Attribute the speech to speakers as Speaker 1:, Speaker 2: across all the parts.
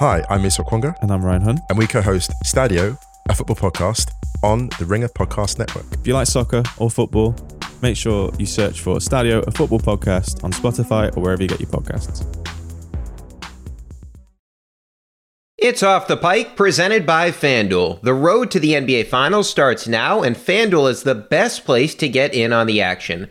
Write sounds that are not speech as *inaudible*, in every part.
Speaker 1: Hi, I'm Musa Okwonga,
Speaker 2: And I'm Ryan Hunt.
Speaker 1: and we co-host Stadio, a football podcast on the Ringer Podcast Network.
Speaker 2: If you like soccer or football, make sure you search for Stadio, a football podcast on Spotify or wherever you get your podcasts.
Speaker 3: It's Off the Pike, presented by FanDuel. The road to the NBA Finals starts now, and FanDuel is the best place to get in on the action.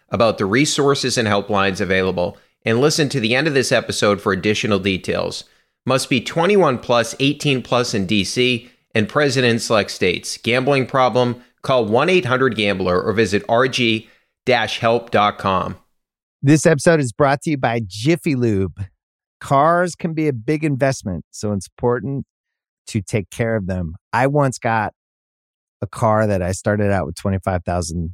Speaker 3: about the resources and helplines available and listen to the end of this episode for additional details. Must be 21 plus, 18 plus in DC and present in select states. Gambling problem? Call 1-800-GAMBLER or visit rg-help.com.
Speaker 4: This episode is brought to you by Jiffy Lube. Cars can be a big investment, so it's important to take care of them. I once got a car that I started out with 25,000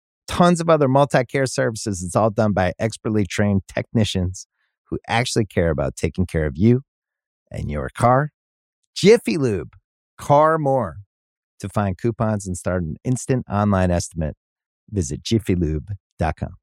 Speaker 4: tons of other multi care services. It's all done by expertly trained technicians who actually care about taking care of you and your car. Jiffy Lube, car more. To find coupons and start an instant online estimate, visit jiffylube.com.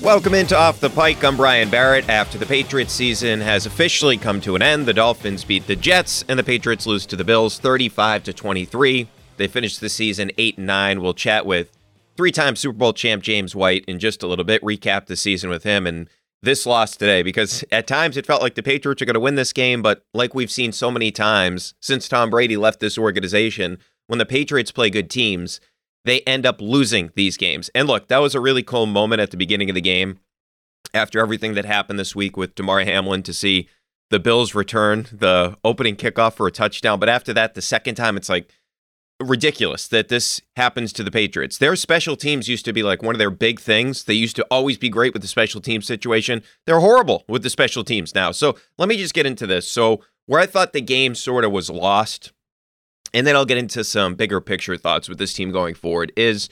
Speaker 3: Welcome into Off the Pike. I'm Brian Barrett. After the Patriots season has officially come to an end, the Dolphins beat the Jets and the Patriots lose to the Bills 35 to 23. They finished the season 8 and 9. We'll chat with three-time Super Bowl champ James White in just a little bit, recap the season with him and this loss today because at times it felt like the Patriots are going to win this game, but like we've seen so many times since Tom Brady left this organization, when the Patriots play good teams, they end up losing these games. And look, that was a really cool moment at the beginning of the game after everything that happened this week with Damar Hamlin to see the Bills return the opening kickoff for a touchdown. But after that, the second time, it's like ridiculous that this happens to the Patriots. Their special teams used to be like one of their big things. They used to always be great with the special team situation. They're horrible with the special teams now. So let me just get into this. So, where I thought the game sort of was lost, and then I'll get into some bigger picture thoughts with this team going forward, is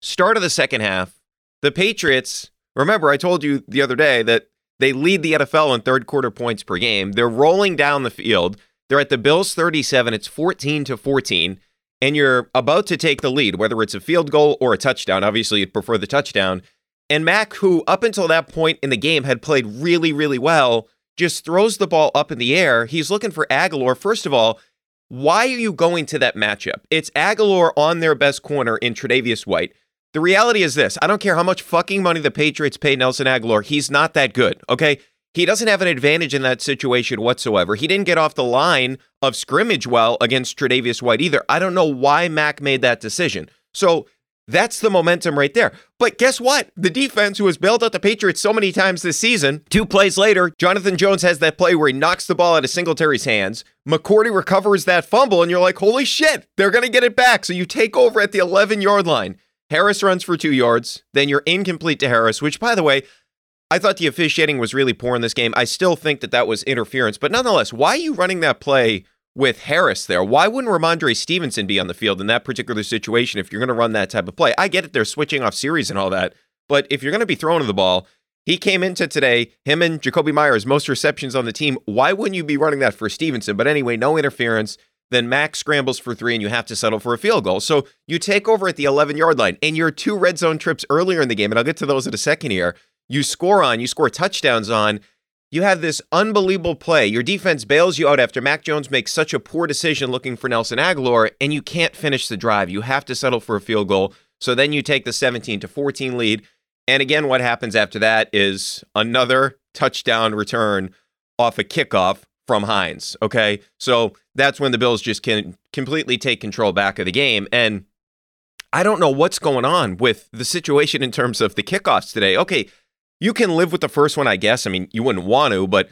Speaker 3: start of the second half. The Patriots, remember, I told you the other day that they lead the NFL in third quarter points per game. They're rolling down the field. They're at the Bills 37. It's 14 to 14 and you're about to take the lead, whether it's a field goal or a touchdown. Obviously, you'd prefer the touchdown. And Mac, who up until that point in the game had played really, really well, just throws the ball up in the air. He's looking for Agholor. First of all, why are you going to that matchup? It's Agholor on their best corner in Tre'Davious White. The reality is this I don't care how much fucking money the Patriots pay Nelson Agholor, he's not that good, okay? He doesn't have an advantage in that situation whatsoever. He didn't get off the line of scrimmage well against Tre'Davious White either. I don't know why Mac made that decision. So that's the momentum right there. But guess what? The defense, who has bailed out the Patriots so many times this season, two plays later, Jonathan Jones has that play where he knocks the ball out of Singletary's hands. McCourty recovers that fumble, and you're like, holy shit, they're going to get it back. So you take over at the 11 yard line. Harris runs for two yards. Then you're incomplete to Harris, which, by the way, I thought the officiating was really poor in this game. I still think that that was interference, but nonetheless, why are you running that play with Harris there? Why wouldn't Rhamondre Stevenson be on the field in that particular situation if you're going to run that type of play? I get it, they're switching off series and all that, but if you're going to be throwing the ball, he came into today, him and Jakobi Meyers, most receptions on the team. Why wouldn't you be running that for Stevenson? But anyway, no interference. Then Max scrambles for three and you have to settle for a field goal. So you take over at the 11 yard line and your two red zone trips earlier in the game, and I'll get to those in a second here you score on, you score touchdowns on. You have this unbelievable play. Your defense bails you out after Mac Jones makes such a poor decision looking for Nelson Agholor, and you can't finish the drive. You have to settle for a field goal. So then you take the 17 to 14 lead. And again, what happens after that is another touchdown return off a kickoff from Hines. Okay. So that's when the Bills just can completely take control back of the game. And I don't know what's going on with the situation in terms of the kickoffs today. Okay. You can live with the first one, I guess. I mean, you wouldn't want to, but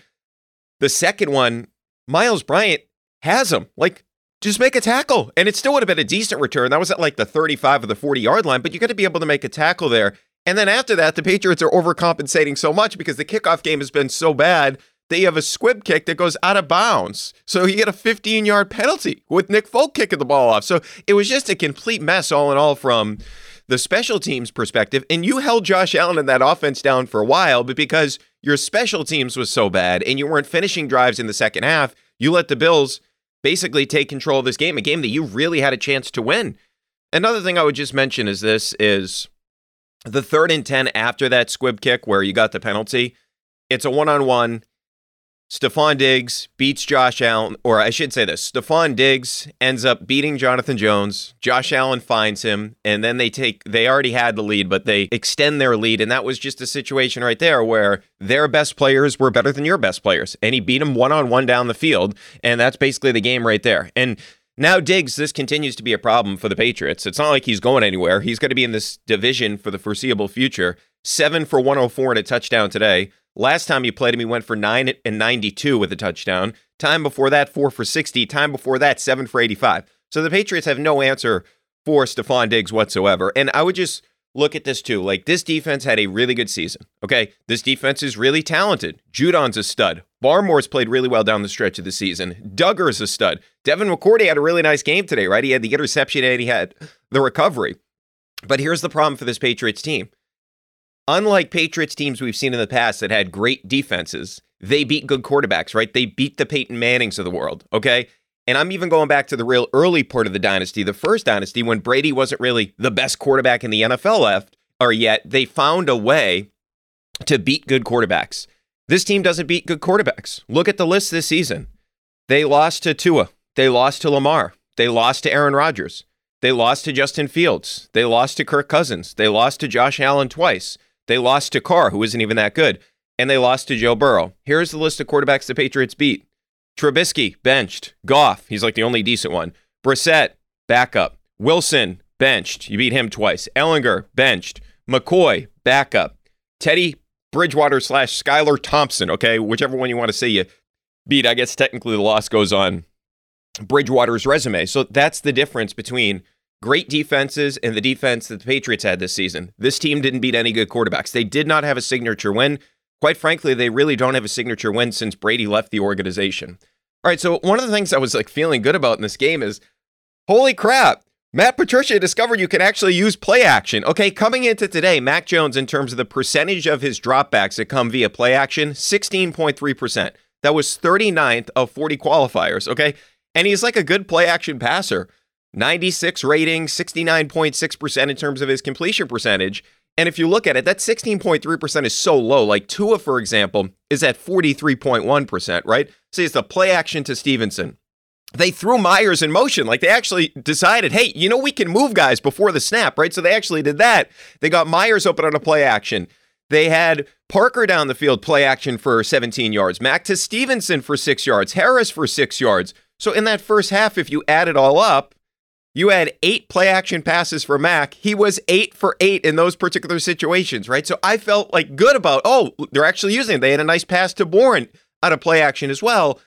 Speaker 3: the second one, Miles Bryant has him. Like, just make a tackle. And it still would have been a decent return. That was at like the 35 or the 40 yard line, but you got to be able to make a tackle there. And then after that, the Patriots are overcompensating so much because the kickoff game has been so bad that you have a squib kick that goes out of bounds. So you get a 15 yard penalty with Nick Folk kicking the ball off. So it was just a complete mess, all in all, from the special teams perspective. And you held Josh Allen and that offense down for a while, but because your special teams was so bad and you weren't finishing drives in the second half, you let the Bills basically take control of this game, a game that you really had a chance to win. Another thing I would just mention is this is the third and 10 after that squib kick where you got the penalty. It's a one on one. Stefon Diggs beats Josh Allen, or I should say this Stefon Diggs ends up beating Jonathan Jones. Josh Allen finds him, and then they take, they already had the lead, but they extend their lead. And that was just a situation right there where their best players were better than your best players. And he beat them one on one down the field. And that's basically the game right there. And now, Diggs, this continues to be a problem for the Patriots. It's not like he's going anywhere. He's going to be in this division for the foreseeable future. Seven for 104 and a touchdown today. Last time he played him, he went for 9 and 92 with a touchdown. Time before that, 4 for 60. Time before that, 7 for 85. So the Patriots have no answer for Stefon Diggs whatsoever. And I would just look at this too. Like this defense had a really good season. Okay. This defense is really talented. Judon's a stud. Barmore's played really well down the stretch of the season. Dugger's a stud. Devin McCourty had a really nice game today, right? He had the interception and he had the recovery. But here's the problem for this Patriots team unlike Patriots teams we've seen in the past that had great defenses, they beat good quarterbacks, right? They beat the Peyton Mannings of the world, okay? And I'm even going back to the real early part of the dynasty, the first dynasty, when Brady wasn't really the best quarterback in the NFL left or yet. They found a way to beat good quarterbacks. This team doesn't beat good quarterbacks. Look at the list this season. They lost to Tua. They lost to Lamar. They lost to Aaron Rodgers. They lost to Justin Fields. They lost to Kirk Cousins. They lost to Josh Allen twice. They lost to Carr, who isn't even that good, and they lost to Joe Burrow. Here's the list of quarterbacks the Patriots beat. Trubisky, benched. Goff, he's like the only decent one. Brissett, backup. Wilson, benched. You beat him twice. Ehlinger, benched. McCoy, backup. Teddy Bridgewater slash Skylar Thompson, okay? Whichever one you want to say you beat. I guess technically the loss goes on Bridgewater's resume. So that's the difference between great defenses and the defense that the Patriots had this season. This team didn't beat any good quarterbacks. They did not have a signature win. Quite frankly, they really don't have a signature win since Brady left the organization. All right, so one of the things I was like feeling good about in this game is holy crap, Matt Patricia discovered you can actually use play action. Okay, coming into today, Mac Jones, in terms of the percentage of his dropbacks that come via play action, 16.3%. That was 39th of 40 qualifiers. Okay, and he's like a good play action passer. 96 rating, 69.6% in terms of his completion percentage. And if you look at it, that 16.3% is so low. Like Tua, for example, is at 43.1%, right? See, it's the play action to Stevenson. They threw Meyers in motion. Like they actually decided, hey, you know, we can move guys before the snap, right? So they actually did that. They got Meyers open on a play action. They had Parker down the field play action for 17 yards, Mac to Stevenson for six yards, Harris for six yards. So in that first half, if you add it all up, you had eight play action passes for Mac. He was eight for eight in those particular situations, right? So I felt like good about, oh, they're actually using it. They had a nice pass to Bourne out of play action as well.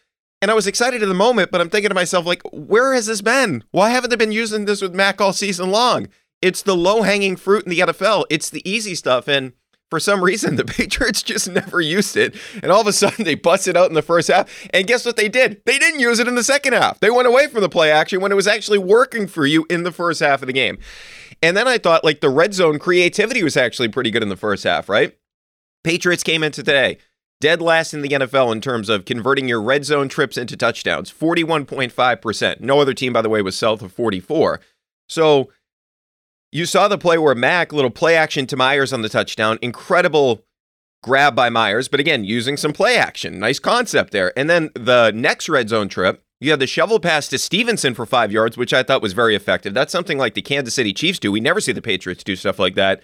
Speaker 3: And I was excited in the moment, but I'm thinking to myself, like, where has this been? Why haven't they been using this with Mac all season long? It's the low hanging fruit in the NFL. It's the easy stuff. And for some reason, the *laughs* Patriots just never used it. And all of a sudden, they busted out in the first half. And guess what they did? They didn't use it in the second half. They went away from the play action when it was actually working for you in the first half of the game. And then I thought, like, the red zone creativity was actually pretty good in the first half, right? Patriots came into today dead last in the NFL in terms of converting your red zone trips into touchdowns 41.5%. No other team, by the way, was south of 44. So you saw the play where Mac, little play action to Meyers on the touchdown. Incredible grab by Meyers, but again, using some play action. Nice concept there. And then the next red zone trip, you had the shovel pass to Stevenson for five yards, which I thought was very effective. That's something like the Kansas City Chiefs do. We never see the Patriots do stuff like that.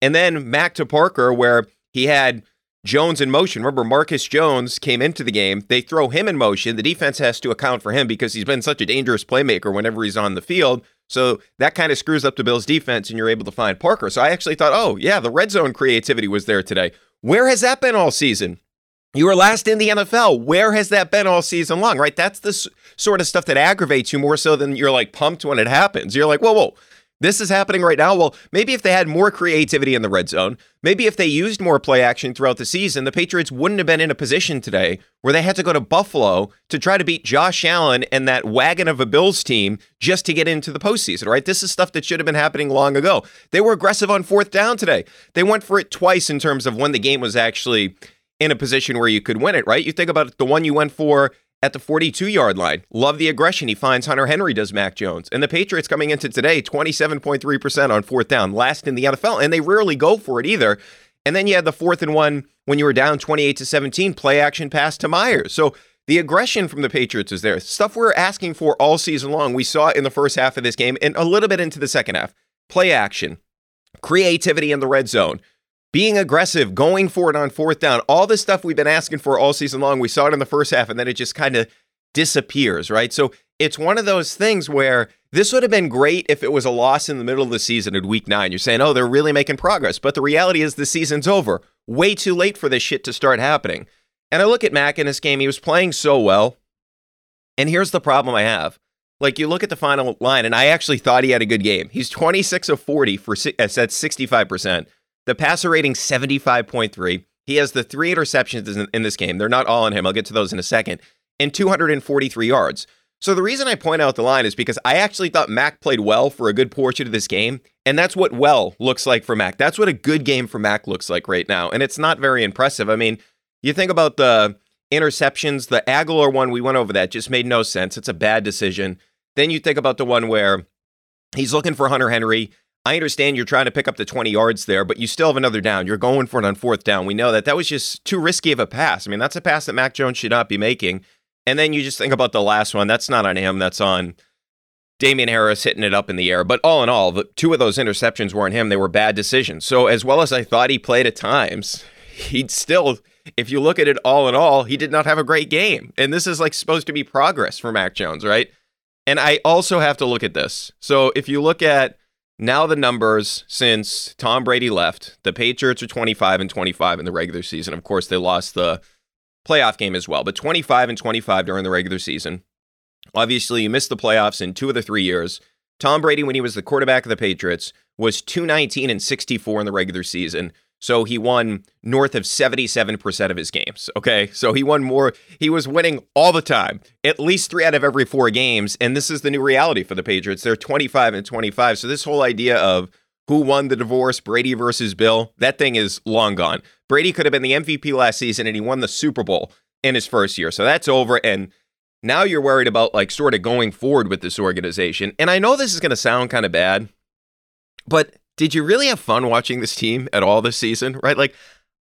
Speaker 3: And then Mac to Parker, where he had Jones in motion. Remember, Marcus Jones came into the game. They throw him in motion. The defense has to account for him because he's been such a dangerous playmaker whenever he's on the field. So that kind of screws up the Bills' defense, and you're able to find Parker. So I actually thought, oh, yeah, the red zone creativity was there today. Where has that been all season? You were last in the NFL. Where has that been all season long, right? That's the s- sort of stuff that aggravates you more so than you're like pumped when it happens. You're like, whoa, whoa, this is happening right now. Well, maybe if they had more creativity in the red zone, maybe if they used more play action throughout the season, the Patriots wouldn't have been in a position today where they had to go to Buffalo to try to beat Josh Allen and that wagon of a Bills team just to get into the postseason, right? This is stuff that should have been happening long ago. They were aggressive on fourth down today. They went for it twice in terms of when the game was actually in a position where you could win it, right? You think about the one you went for at the 42 yard line. Love the aggression he finds Hunter Henry does Mac Jones. And the Patriots coming into today, 27.3% on fourth down, last in the NFL. And they rarely go for it either. And then you had the fourth and one when you were down 28 to 17, play action pass to Meyers. So the aggression from the Patriots is there. Stuff we're asking for all season long. We saw in the first half of this game and a little bit into the second half. Play action, creativity in the red zone being aggressive, going for it on fourth down, all this stuff we've been asking for all season long. We saw it in the first half and then it just kind of disappears, right? So it's one of those things where this would have been great if it was a loss in the middle of the season at week nine. You're saying, oh, they're really making progress. But the reality is the season's over. Way too late for this shit to start happening. And I look at Mac in this game, he was playing so well. And here's the problem I have. Like you look at the final line, and I actually thought he had a good game. He's 26 of 40 for that's uh, 65%. The passer rating 75.3. He has the three interceptions in, in this game. They're not all on him. I'll get to those in a second. And 243 yards. So the reason I point out the line is because I actually thought Mac played well for a good portion of this game, and that's what well looks like for Mac. That's what a good game for Mac looks like right now, and it's not very impressive. I mean, you think about the interceptions, the Agholor one, we went over that, just made no sense. It's a bad decision. Then you think about the one where he's looking for Hunter Henry. I understand you're trying to pick up the 20 yards there, but you still have another down. You're going for it on fourth down. We know that that was just too risky of a pass. I mean, that's a pass that Mac Jones should not be making. And then you just think about the last one. That's not on him. That's on Damien Harris hitting it up in the air. But all in all, the two of those interceptions weren't him. They were bad decisions. So as well as I thought he played at times, *laughs* he'd still, if you look at it all in all, he did not have a great game. And this is like supposed to be progress for Mac Jones, right? And I also have to look at this. So if you look at now the numbers since Tom Brady left, the Patriots are 25 and 25 in the regular season. Of course, they lost the playoff game as well, but 25 and 25 during the regular season. Obviously, you missed the playoffs in two of the three years. Tom Brady, when he was the quarterback of the Patriots, was 219 and 64 in the regular season. So he won north of 77% of his games. Okay. So he won more. He was winning all the time, at least three out of every four games. And this is the new reality for the Patriots. They're 25 and 25. So this whole idea of who won the divorce, Brady versus Bill, that thing is long gone. Brady could have been the MVP last season and he won the Super Bowl in his first year. So that's over. And now you're worried about like sort of going forward with this organization. And I know this is going to sound kind of bad, but did you really have fun watching this team at all this season? Right? Like,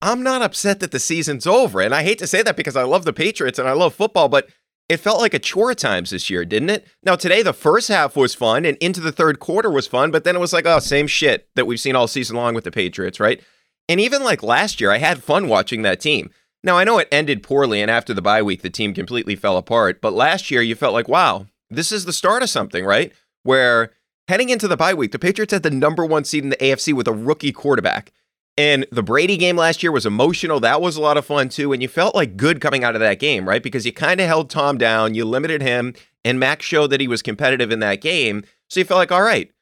Speaker 3: I'm not upset that the season's over. And I hate to say that because I love the Patriots and I love football, but it felt like a chore at times this year, didn't it? Now, today, the first half was fun and into the third quarter was fun, but then it was like, oh, same shit that we've seen all season long with the Patriots, right? And even like last year, I had fun watching that team. Now, I know it ended poorly, and after the bye week, the team completely fell apart. But last year, you felt like, wow, this is the start of something, right? Where heading into the bye week, the Patriots had the number one seed in the AFC with a rookie quarterback. And the Brady game last year was emotional. That was a lot of fun too. And you felt like good coming out of that game, right? Because you kind of held Tom down, you limited him, and Max showed that he was competitive in that game. So you felt like, all right,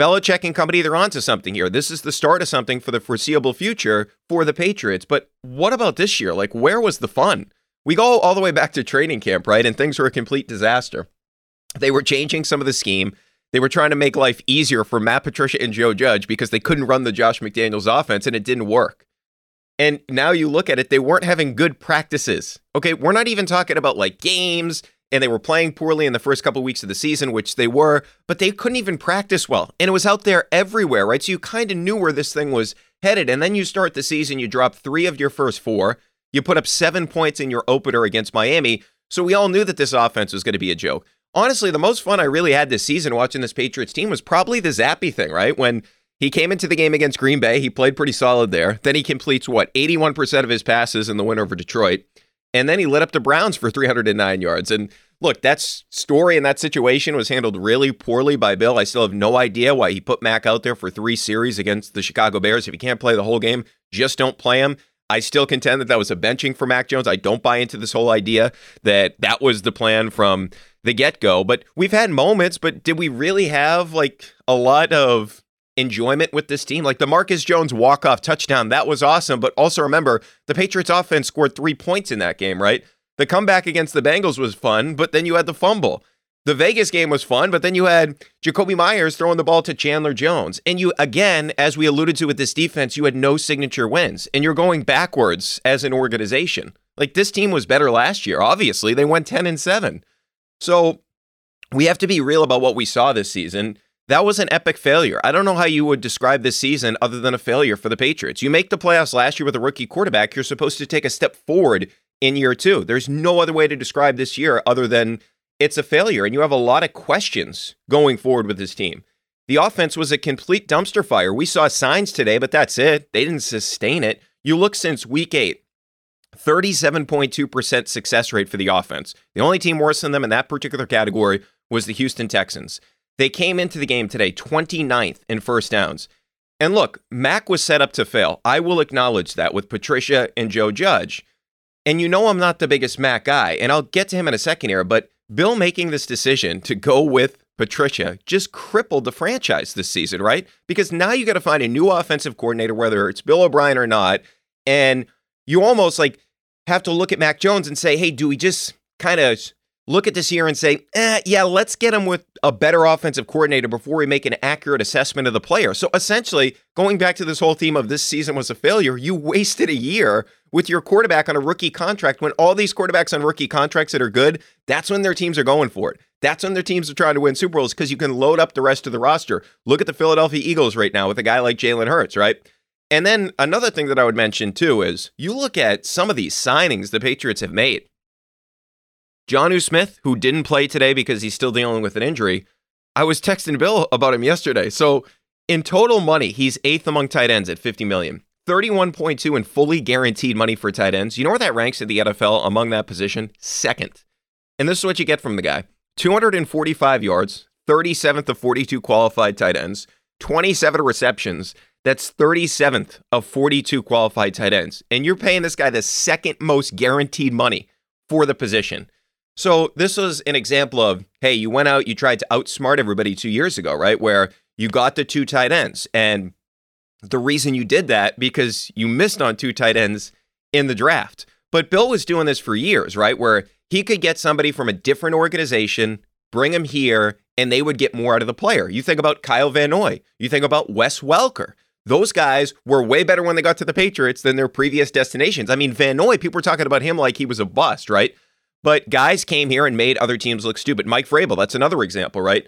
Speaker 3: Belichick and company, they're onto something here. This is the start of something for the foreseeable future for the Patriots. But what about this year? Like, where was the fun? We go all the way back to training camp, right? And things were a complete disaster. They were changing some of the scheme. They were trying to make life easier for Matt Patricia and Joe Judge because they couldn't run the Josh McDaniels offense and it didn't work. And now you look at it, they weren't having good practices. Okay, we're not even talking about like games and they were playing poorly in the first couple of weeks of the season, which they were, but they couldn't even practice well. And it was out there everywhere, right? So you kind of knew where this thing was headed. And then you start the season, you drop three of your first four, you put up seven points in your opener against Miami. So we all knew that this offense was going to be a joke. Honestly, the most fun I really had this season watching this Patriots team was probably the Zappe thing, right? When He came into the game against Green Bay. He played pretty solid there. Then he completes what, 81% of his passes in the win over Detroit. And then he lit up the Browns for 309 yards. And look, that story and that situation was handled really poorly by Bill. I still have no idea why he put Mac out there for three series against the Chicago Bears. If he can't play the whole game, just don't play him. I still contend that that was a benching for Mac Jones. I don't buy into this whole idea that that was the plan from the get go. But we've had moments, but did we really have like a lot of enjoyment with this team. Like the Marcus Jones walk-off touchdown, that was awesome. But also remember, the Patriots offense scored three points in that game, right? The comeback against the Bengals was fun, but then you had the fumble. The Vegas game was fun, but then you had Jakobi Meyers throwing the ball to Chandler Jones. And you, again, as we alluded to with this defense, you had no signature wins. And you're going backwards as an organization. Like this team was better last year. Obviously, they went 10 and 7. So we have to be real about what we saw this season. That was an epic failure. I don't know how you would describe this season other than a failure for the Patriots. You make the playoffs last year with a rookie quarterback, you're supposed to take a step forward in year two. There's no other way to describe this year other than it's a failure, and you have a lot of questions going forward with this team. The offense was a complete dumpster fire. We saw signs today, but that's it. They didn't sustain it. You look since week eight, 37.2% success rate for the offense. The only team worse than them in that particular category was the Houston Texans. They came into the game today 29th in first downs. And look, Mac was set up to fail. I will acknowledge that with Patricia and Joe Judge. And you know I'm not the biggest Mac guy, and I'll get to him in a second here, but Bill making this decision to go with Patricia just crippled the franchise this season, right? Because now you got to find a new offensive coordinator, whether it's Bill O'Brien or not. And you almost like have to look at Mac Jones and say, hey, do we just kind of look at this year and say, eh, yeah, let's get him with a better offensive coordinator before we make an accurate assessment of the player. So essentially, going back to this whole theme of this season was a failure, you wasted a year with your quarterback on a rookie contract when all these quarterbacks on rookie contracts that are good, that's when their teams are going for it. That's when their teams are trying to win Super Bowls because you can load up the rest of the roster. Look at the Philadelphia Eagles right now with a guy like Jalen Hurts, right? And then another thing that I would mention too is you look at some of these signings the Patriots have made. Jonnu Smith, who didn't play today because he's still dealing with an injury, I was texting Bill about him yesterday. So in total money, he's eighth among tight ends at 50 million. 31.2 in fully guaranteed money for tight ends. You know where that ranks in the NFL among that position? Second. And this is what you get from the guy 245 yards, 37th of 42 qualified tight ends, 27 receptions. That's 37th of 42 qualified tight ends. And you're paying this guy the second most guaranteed money for the position. So this was an example of, hey, you went out, you tried to outsmart everybody two years ago, right? Where you got the two tight ends. And the reason you did that because you missed on two tight ends in the draft. But Bill was doing this for years, right? Where he could get somebody from a different organization, bring him here, and they would get more out of the player. You think about Kyle Van Noy. You think about Wes Welker. Those guys were way better when they got to the Patriots than their previous destinations. I mean, Van Noy, people were talking about him like he was a bust, right? But guys came here and made other teams look stupid. Mike Vrabel, that's another example, right?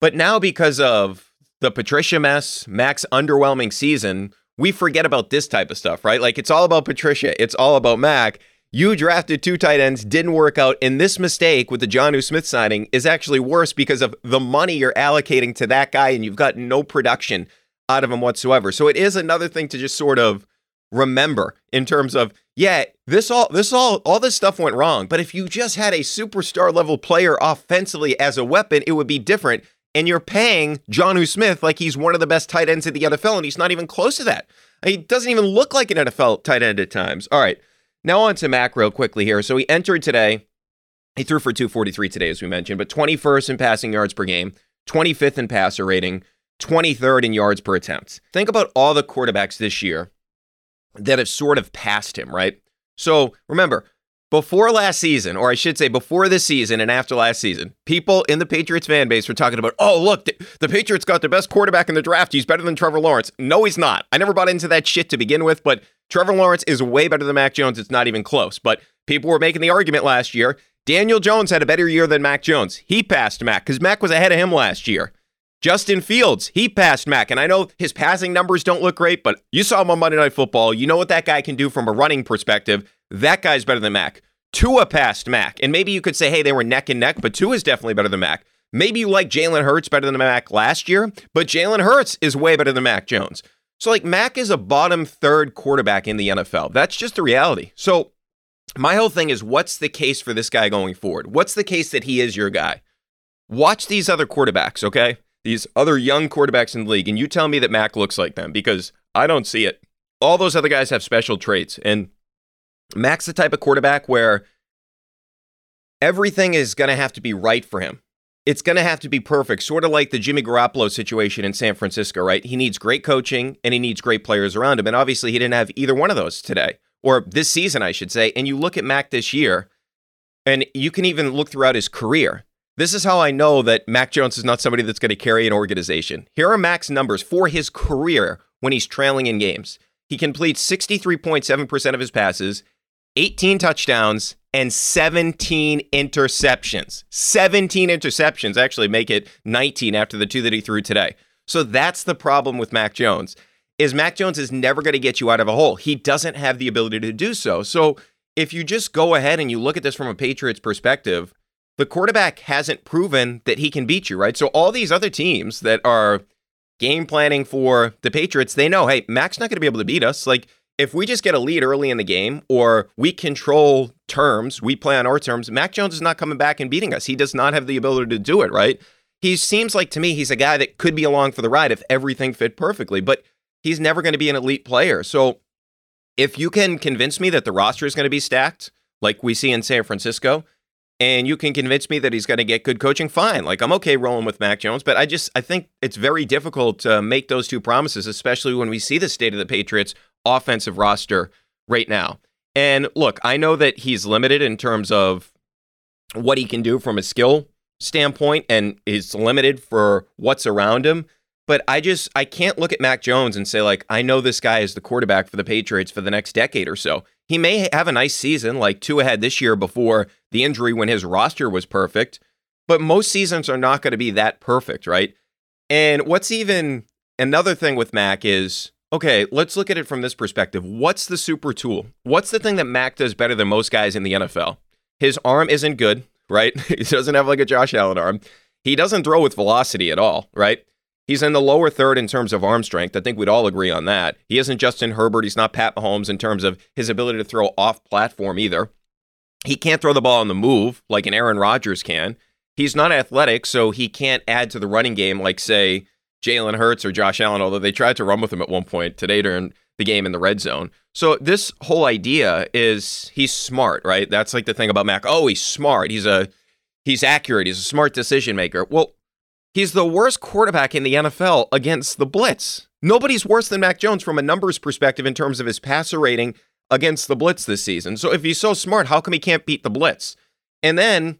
Speaker 3: But now because of the Patricia mess, Mac's underwhelming season, we forget about this type of stuff, right? Like it's all about Patricia, it's all about Mac. You drafted two tight ends, didn't work out, and this mistake with the Jonnu Smith signing is actually worse because of the money you're allocating to that guy, and you've got no production out of him whatsoever. So it is another thing to just sort of remember in terms of yeah, this all this all all this stuff went wrong. But if you just had a superstar level player offensively as a weapon, it would be different. And you're paying Jonnu Smith like he's one of the best tight ends in the NFL, and he's not even close to that. He doesn't even look like an NFL tight end at times. All right. Now on to Mac real quickly here. So he entered today. He threw for 243 today, as we mentioned, but 21st in passing yards per game, 25th in passer rating, 23rd in yards per attempt. Think about all the quarterbacks this year that have sort of passed him, right? So remember, before last season, or I should say before this season and after last season, people in the Patriots fan base were talking about, oh, look, the, the, Patriots got the best quarterback in the draft. He's better than Trevor Lawrence. No, he's not. I never bought into that shit to begin with, but Trevor Lawrence is way better than Mac Jones. It's not even close. But people were making the argument last year. Daniel Jones had a better year than Mac Jones. He passed Mac because Mac was ahead of him last year. Justin Fields, he passed Mac. And I know his passing numbers don't look great, but you saw him on Monday Night Football. You know what that guy can do from a running perspective. That guy's better than Mac. Tua passed Mac. And maybe you could say, hey, they were neck and neck, but Tua is definitely better than Mac. Maybe you like Jalen Hurts better than Mac last year, but Jalen Hurts is way better than Mac Jones. So, like, Mac is a bottom third quarterback in the NFL. That's just the reality. So, my whole thing is what's the case for this guy going forward? What's the case that he is your guy? Watch these other quarterbacks, okay? These other young quarterbacks in the league, and you tell me that Mac looks like them because I don't see it. All those other guys have special traits, and Mac's the type of quarterback where everything is going to have to be right for him. It's going to have to be perfect, sort of like the Jimmy Garoppolo situation in San Francisco, right? He needs great coaching and he needs great players around him. And obviously, he didn't have either one of those today, or this season, I should say. And you look at Mac this year, and you can even look throughout his career. This is how I know that Mac Jones is not somebody that's going to carry an organization. Here are Mac's numbers for his career when he's trailing in games. He completes 63.7% of his passes, 18 touchdowns, and 17 interceptions. 17 interceptions actually make it 19 after the two that he threw today. So that's the problem with Mac Jones. Is Mac Jones is never going to get you out of a hole. He doesn't have the ability to do so. So if you just go ahead and you look at this from a Patriots perspective, the quarterback hasn't proven that he can beat you, right? So all these other teams that are game planning for the Patriots, they know, hey, Mac's not going to be able to beat us. Like if we just get a lead early in the game or we control terms, we play on our terms, Mac Jones is not coming back and beating us. He does not have the ability to do it, right? He seems like to me he's a guy that could be along for the ride if everything fit perfectly, but he's never going to be an elite player. So if you can convince me that the roster is going to be stacked like we see in San Francisco, and you can convince me that he's going to get good coaching, fine. Like I'm okay rolling with Mac Jones, but I just I think it's very difficult to make those two promises, especially when we see the state of the Patriots offensive roster right now. And look, I know that he's limited in terms of what he can do from a skill standpoint and is limited for what's around him. But I just I can't look at Mac Jones and say like I know this guy is the quarterback for the Patriots for the next decade or so. He may have a nice season like Tua had this year before the injury when his roster was perfect, but most seasons are not going to be that perfect, right? And what's even another thing with Mac is okay, let's look at it from this perspective. What's the super tool? What's the thing that Mac does better than most guys in the NFL? His arm isn't good, right? *laughs* he doesn't have like a Josh Allen arm. He doesn't throw with velocity at all, right? He's in the lower third in terms of arm strength. I think we'd all agree on that. He isn't Justin Herbert. He's not Pat Mahomes in terms of his ability to throw off platform either. He can't throw the ball on the move like an Aaron Rodgers can. He's not athletic, so he can't add to the running game like, say, Jalen Hurts or Josh Allen, although they tried to run with him at one point today during the game in the red zone. So this whole idea is he's smart, right? That's like the thing about Mac. Oh, he's smart. He's a he's accurate. He's a smart decision maker. Well, he's the worst quarterback in the NFL against the blitz. Nobody's worse than Mac Jones from a numbers perspective in terms of his passer rating against the blitz this season. So if he's so smart, how come he can't beat the blitz? And then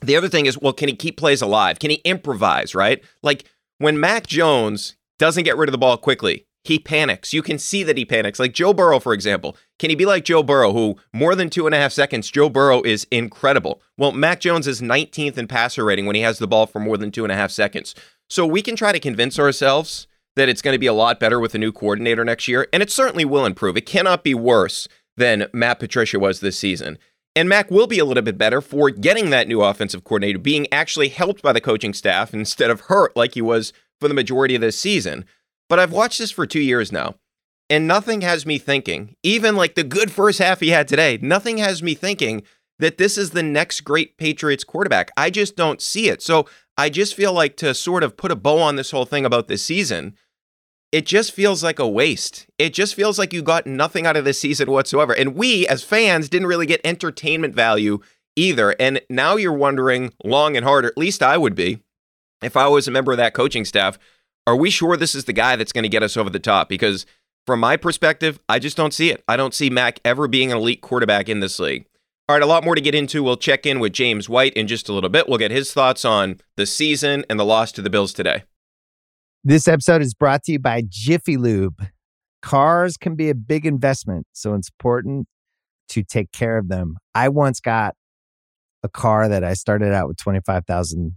Speaker 3: the other thing is, well, can he keep plays alive? Can he improvise, right? Like when Mac Jones doesn't get rid of the ball quickly, he panics. You can see that he panics. Like Joe Burrow, for example. Can he be like Joe Burrow, who more than two and a half seconds, Joe Burrow is incredible? Well, Mac Jones is 19th in passer rating when he has the ball for more than two and a half seconds. So we can try to convince ourselves that it's going to be a lot better with a new coordinator next year, and it certainly will improve. It cannot be worse than Matt Patricia was this season. And Mac will be a little bit better for getting that new offensive coordinator, being actually helped by the coaching staff *laughs* instead of hurt like he was for the majority of this season. But I've watched this for two years now, and nothing has me thinking, even like the good first half he had today, nothing has me thinking that this is the next great Patriots quarterback. I just don't see it. So I just feel like to sort of put a bow on this whole thing about this season, it just feels like a waste. It just feels like you got nothing out of this season whatsoever. And we, as fans, didn't really get entertainment value either. And now you're wondering long and hard, or at least I would be, if I was a member of that coaching staff, are we sure this is the guy that's going to get us over the top? Because from my perspective, I just don't see it. I don't see Mac ever being an elite quarterback in this league. All right, a lot more to get into. We'll check in with James White in just a little bit. We'll get his thoughts on the season and the loss to the Bills today.
Speaker 4: This episode is brought to you by Jiffy Lube. Cars can be a big investment, so it's important to take care of them. I once got a car that I started out with 25,000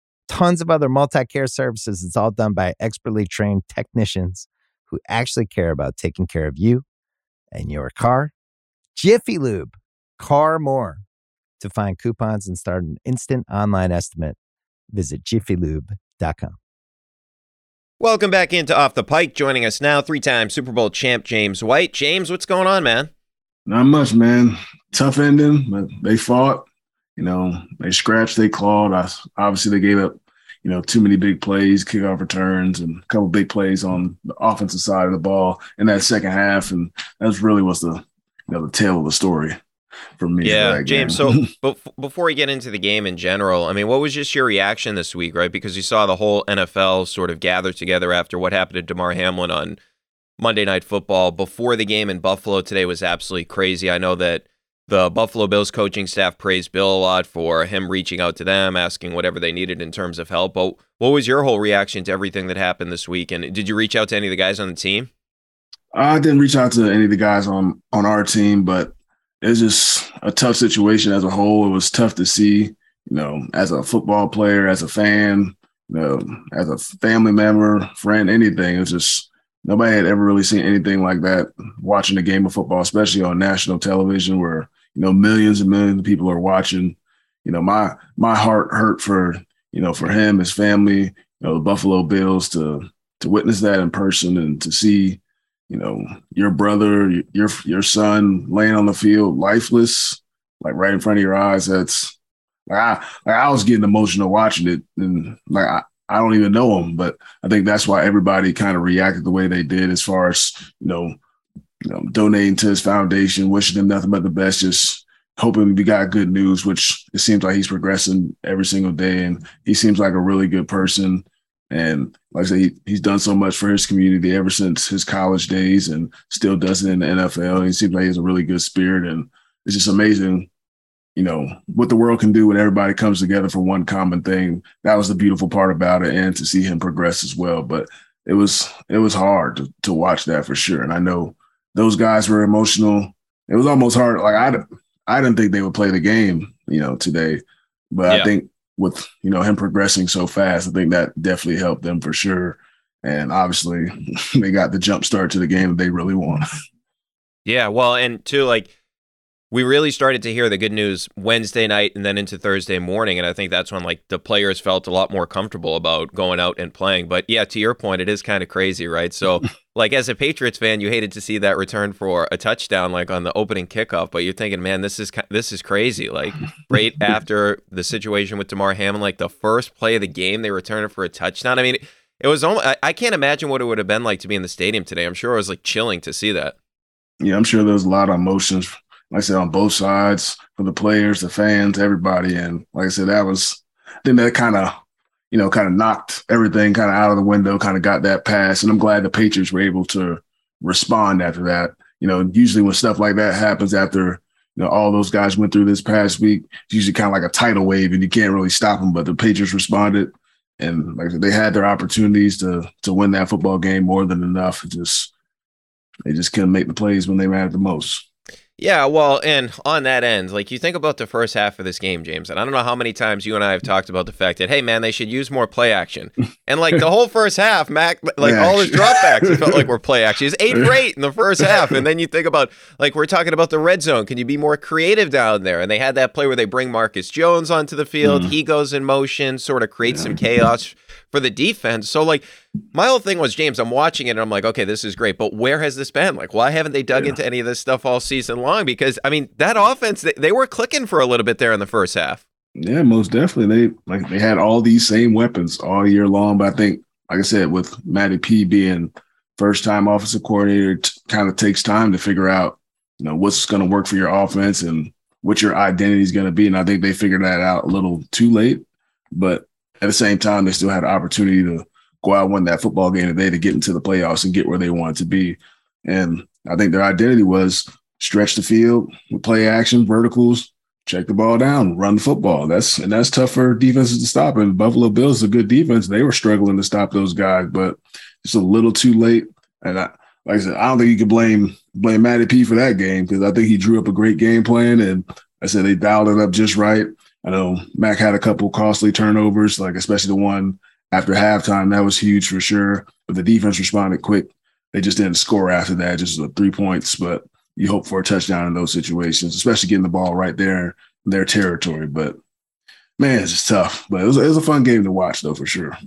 Speaker 4: tons of other multi care services. It's all done by expertly trained technicians who actually care about taking care of you and your car. Jiffy Lube, car more. To find coupons and start an instant online estimate, visit jiffylube.com.
Speaker 3: Welcome back into Off the Pike. Joining us now, three time Super Bowl champ James White. James, what's going on, man?
Speaker 5: Not much, man. Tough ending, but they fought. You know, they scratched, they clawed. I, obviously, they gave up, you know, too many big plays, kickoff returns, and a couple big plays on the offensive side of the ball in that second half. And that's really was the, you know, the tale of the story for me.
Speaker 3: Yeah, James. so *laughs* but before we get into the game in general, I mean, what was just your reaction this week, right? Because you saw the whole NFL sort of gather together after what happened to Damar Hamlin on Monday Night Football. Before the game in Buffalo today was absolutely crazy. I know that the Buffalo Bills coaching staff praised Bill a lot for him reaching out to them, asking whatever they needed in terms of help. But what was your whole reaction to everything that happened this week? And did you reach out to any of the guys on the team?
Speaker 5: I didn't reach out to any of the guys on on our team, but it's just a tough situation as a whole. It was tough to see, you know, as a football player, as a fan, you know, as a family member, friend, anything. It was just nobody had ever really seen anything like that watching a game of football, especially on national television where, you know, millions and millions of people are watching. You know, my my heart hurt for, you know, for him, his family, you know, the Buffalo Bills to to witness that in person and to see you know, your brother, your your son laying on the field lifeless, like right in front of your eyes. That's like I like I was getting emotional watching it, and like I, I don't even know him, but I think that's why everybody kind of reacted the way they did, as far as you know, you know, donating to his foundation, wishing him nothing but the best, just hoping we got good news, which it seems like he's progressing every single day, and he seems like a really good person. And like I said, he, he's done so much for his community ever since his college days and still does it in the NFL. He seems like he has a really good spirit. And it's just amazing, you know, what the world can do when everybody comes together for one common thing. That was the beautiful part about it. And to see him progress as well. But it was it was hard to, to watch that for sure. And I know those guys were emotional. It was almost hard. Like I, I didn't think they would play the game, you know, today. But yeah. I think with you know him progressing so fast, I think that definitely helped them for sure. And obviously, *laughs* they got the jump start to the game that they really want. *laughs*
Speaker 3: Yeah, well, and too like we really started to hear the good news Wednesday night and then into Thursday morning. And I think that's when like the players felt a lot more comfortable about going out and playing. But yeah, to your point, it is kind of crazy, right? So *laughs* like as a Patriots fan, you hated to see that return for a touchdown like on the opening kickoff, but you're thinking, man, this is this is crazy. Like *laughs* right after the situation with Damar Hamlin, like the first play of the game, they returned it for a touchdown. I mean, it was almost, I, I can't imagine what it would have been like to be in the stadium today. I'm sure it was like chilling to see that.
Speaker 5: Yeah, I'm sure there was a lot of emotions like I said, on both sides for the players, the fans, everybody. And like I said, that was, I think that kind of, you know, kind of knocked everything kind of out of the window, kind of got that pass. And I'm glad the Patriots were able to respond after that. You know, usually when stuff like that happens after, you know, all those guys went through this past week, it's usually kind of like a tidal wave and you can't really stop them. But the Patriots responded and like they had their opportunities to to win that football game more than enough. It just they just couldn't make the plays when they mattered the most.
Speaker 3: Yeah, well, and on that end, like you think about the first half of this game, James, and I don't know how many times you and I have talked about the fact that, hey, man, they should use more play action. And like the whole first half, Mac, like all his dropbacks, it felt like were play action. He's eight for eight in the first half. And then you think about, like, we're talking about the red zone. Can you be more creative down there? And they had that play where they bring Marcus Jones onto the field. Mm. He goes in motion, sort of creates yeah. some chaos for the defense. So like my whole thing was James, I'm watching it and I'm like, okay, this is great, but where has this been? Like, why haven't they dug yeah. into any of this stuff all season long? Because I mean, that offense, they, they were clicking for a little bit there in the first half.
Speaker 5: Yeah, most definitely. They like they had all these same weapons all year long. But I think, like I said, with Matty P being first time offensive coordinator, it kind of takes time to figure out, you know, what's going to work for your offense and what your identity is going to be. And I think they figured that out a little too late. But at the same time, they still had an opportunity to go out and win that football game today to get into the playoffs and get where they wanted to be. And I think their identity was stretch the field play action, verticals, check the ball down, run the football. That's and that's tough for defenses to stop. And Buffalo Bills is a good defense. They were struggling to stop those guys, but it's a little too late. And I, like I said, I don't think you can blame blame Matty P for that game because I think he drew up a great game plan, and I said they dialed it up just right. I know Mac had a couple costly turnovers, like especially the one after halftime. That was huge for sure. But the defense responded quick. They just didn't score after that, just three points. But you hope for a touchdown in those situations, especially getting the ball right there in their territory. But man, it's just tough. But it was, it was a fun game to watch, though, for sure.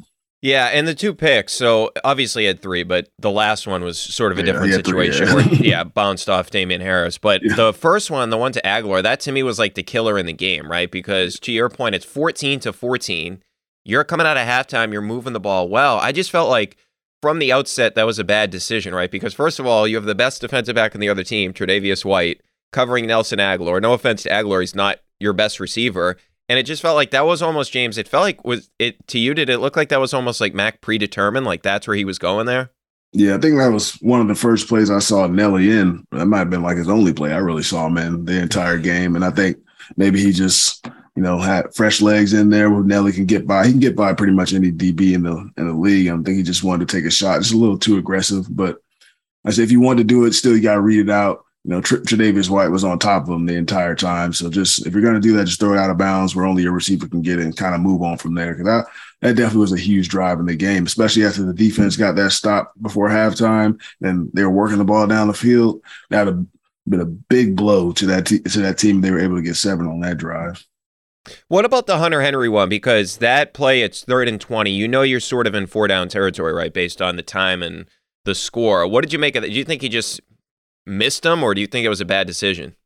Speaker 3: Yeah, and the two picks. So obviously had three, but the last one was sort of a yeah, different situation. Three, yeah. where, *laughs* yeah, bounced off Damien Harris. But yeah. the first one, the one to Agholor, that to me was like the killer in the game, right? Because to your point, it's fourteen to fourteen. You're coming out of halftime. You're moving the ball well. I just felt like from the outset that was a bad decision, right? Because first of all, you have the best defensive back in the other team, Tre'Davious White, covering Nelson Agholor. No offense to Agholor, he's not your best receiver. And it just felt like that was almost James. It felt like was it to you? Did it look like that was almost like Mac predetermined? Like that's where he was going there?
Speaker 5: Yeah, I think that was one of the first plays I saw Nelly in. That might have been like his only play I really saw him in the entire game. And I think maybe he just, you know, had fresh legs in there where Nelly can get by. He can get by pretty much any DB in the in the league. I think he just wanted to take a shot. Just a little too aggressive. But I said if you want to do it, still you gotta read it out you know, Tr- Tre'Davious White was on top of him the entire time. So just if you're going to do that, just throw it out of bounds where only your receiver can get it and kind of move on from there. Because that, that definitely was a huge drive in the game, especially after the defense got that stop before halftime and they were working the ball down the field. That would have been a big blow to that to that team. They were able to get seven on that drive.
Speaker 3: What about the Hunter Henry one? Because that play, it's third and 20. You know, you're sort of in four down territory, right? Based on the time and the score. What did you make of it? Do you think he just missed him, or do you think it was a bad decision?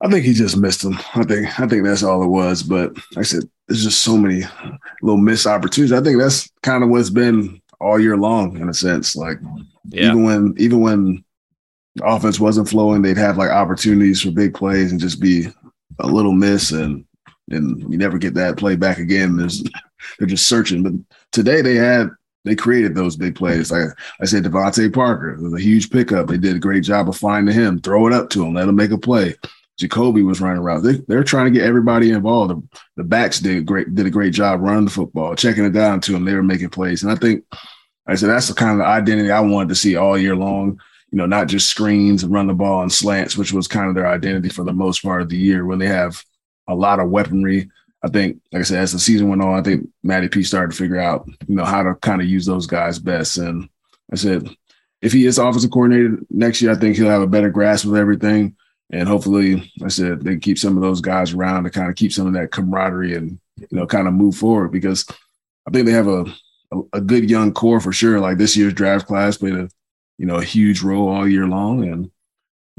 Speaker 5: I think he just missed him. I think I think that's all it was. But like I said, there's just so many little missed opportunities. I think that's kind of what's been all year long in a sense. Like yeah. even when even when the offense wasn't flowing, they'd have like opportunities for big plays and just be a little miss and and you never get that play back again. There's *laughs* they're just searching. But today they had they created those big plays. Like I said, DeVante Parker was a huge pickup. They did a great job of finding him, throw it up to him, let him make a play. Jakobi was running around. They, they're trying to get everybody involved. The, the, backs did great, did a great job running the football, checking it down to him. They were making plays, and I think, I said, that's the kind of identity I wanted to see all year long. You know, not just screens and run the ball and slants, which was kind of their identity for the most part of the year when they have a lot of weaponry I think, like I said, as the season went on, I think Matty P started to figure out, you know, how to kind of use those guys best. And I said, if he is offensive coordinator next year, I think he'll have a better grasp of everything. And hopefully, like I said, they keep some of those guys around to kind of keep some of that camaraderie and, you know, kind of move forward because I think they have a, a, a good young core for sure. Like this year's draft class played a, you know, a huge role all year long. And,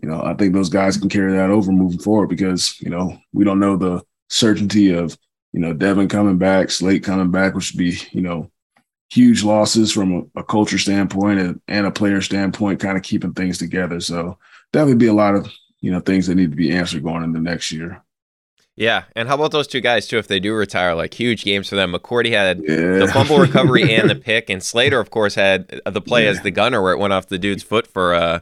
Speaker 5: you know, I think those guys can carry that over moving forward because, you know, we don't know the, certainty of you know Devin coming back, Slate coming back, which would be you know huge losses from a, a culture standpoint and, and, a player standpoint, kind of keeping things together. So definitely be a lot of you know things that need to be answered going into next year.
Speaker 3: Yeah, and how about those two guys too? If they do retire, like huge games for them. McCourty had yeah. the fumble recovery *laughs* and the pick, and Slater, of course, had the play yeah. as the gunner where it went off the dude's foot for uh,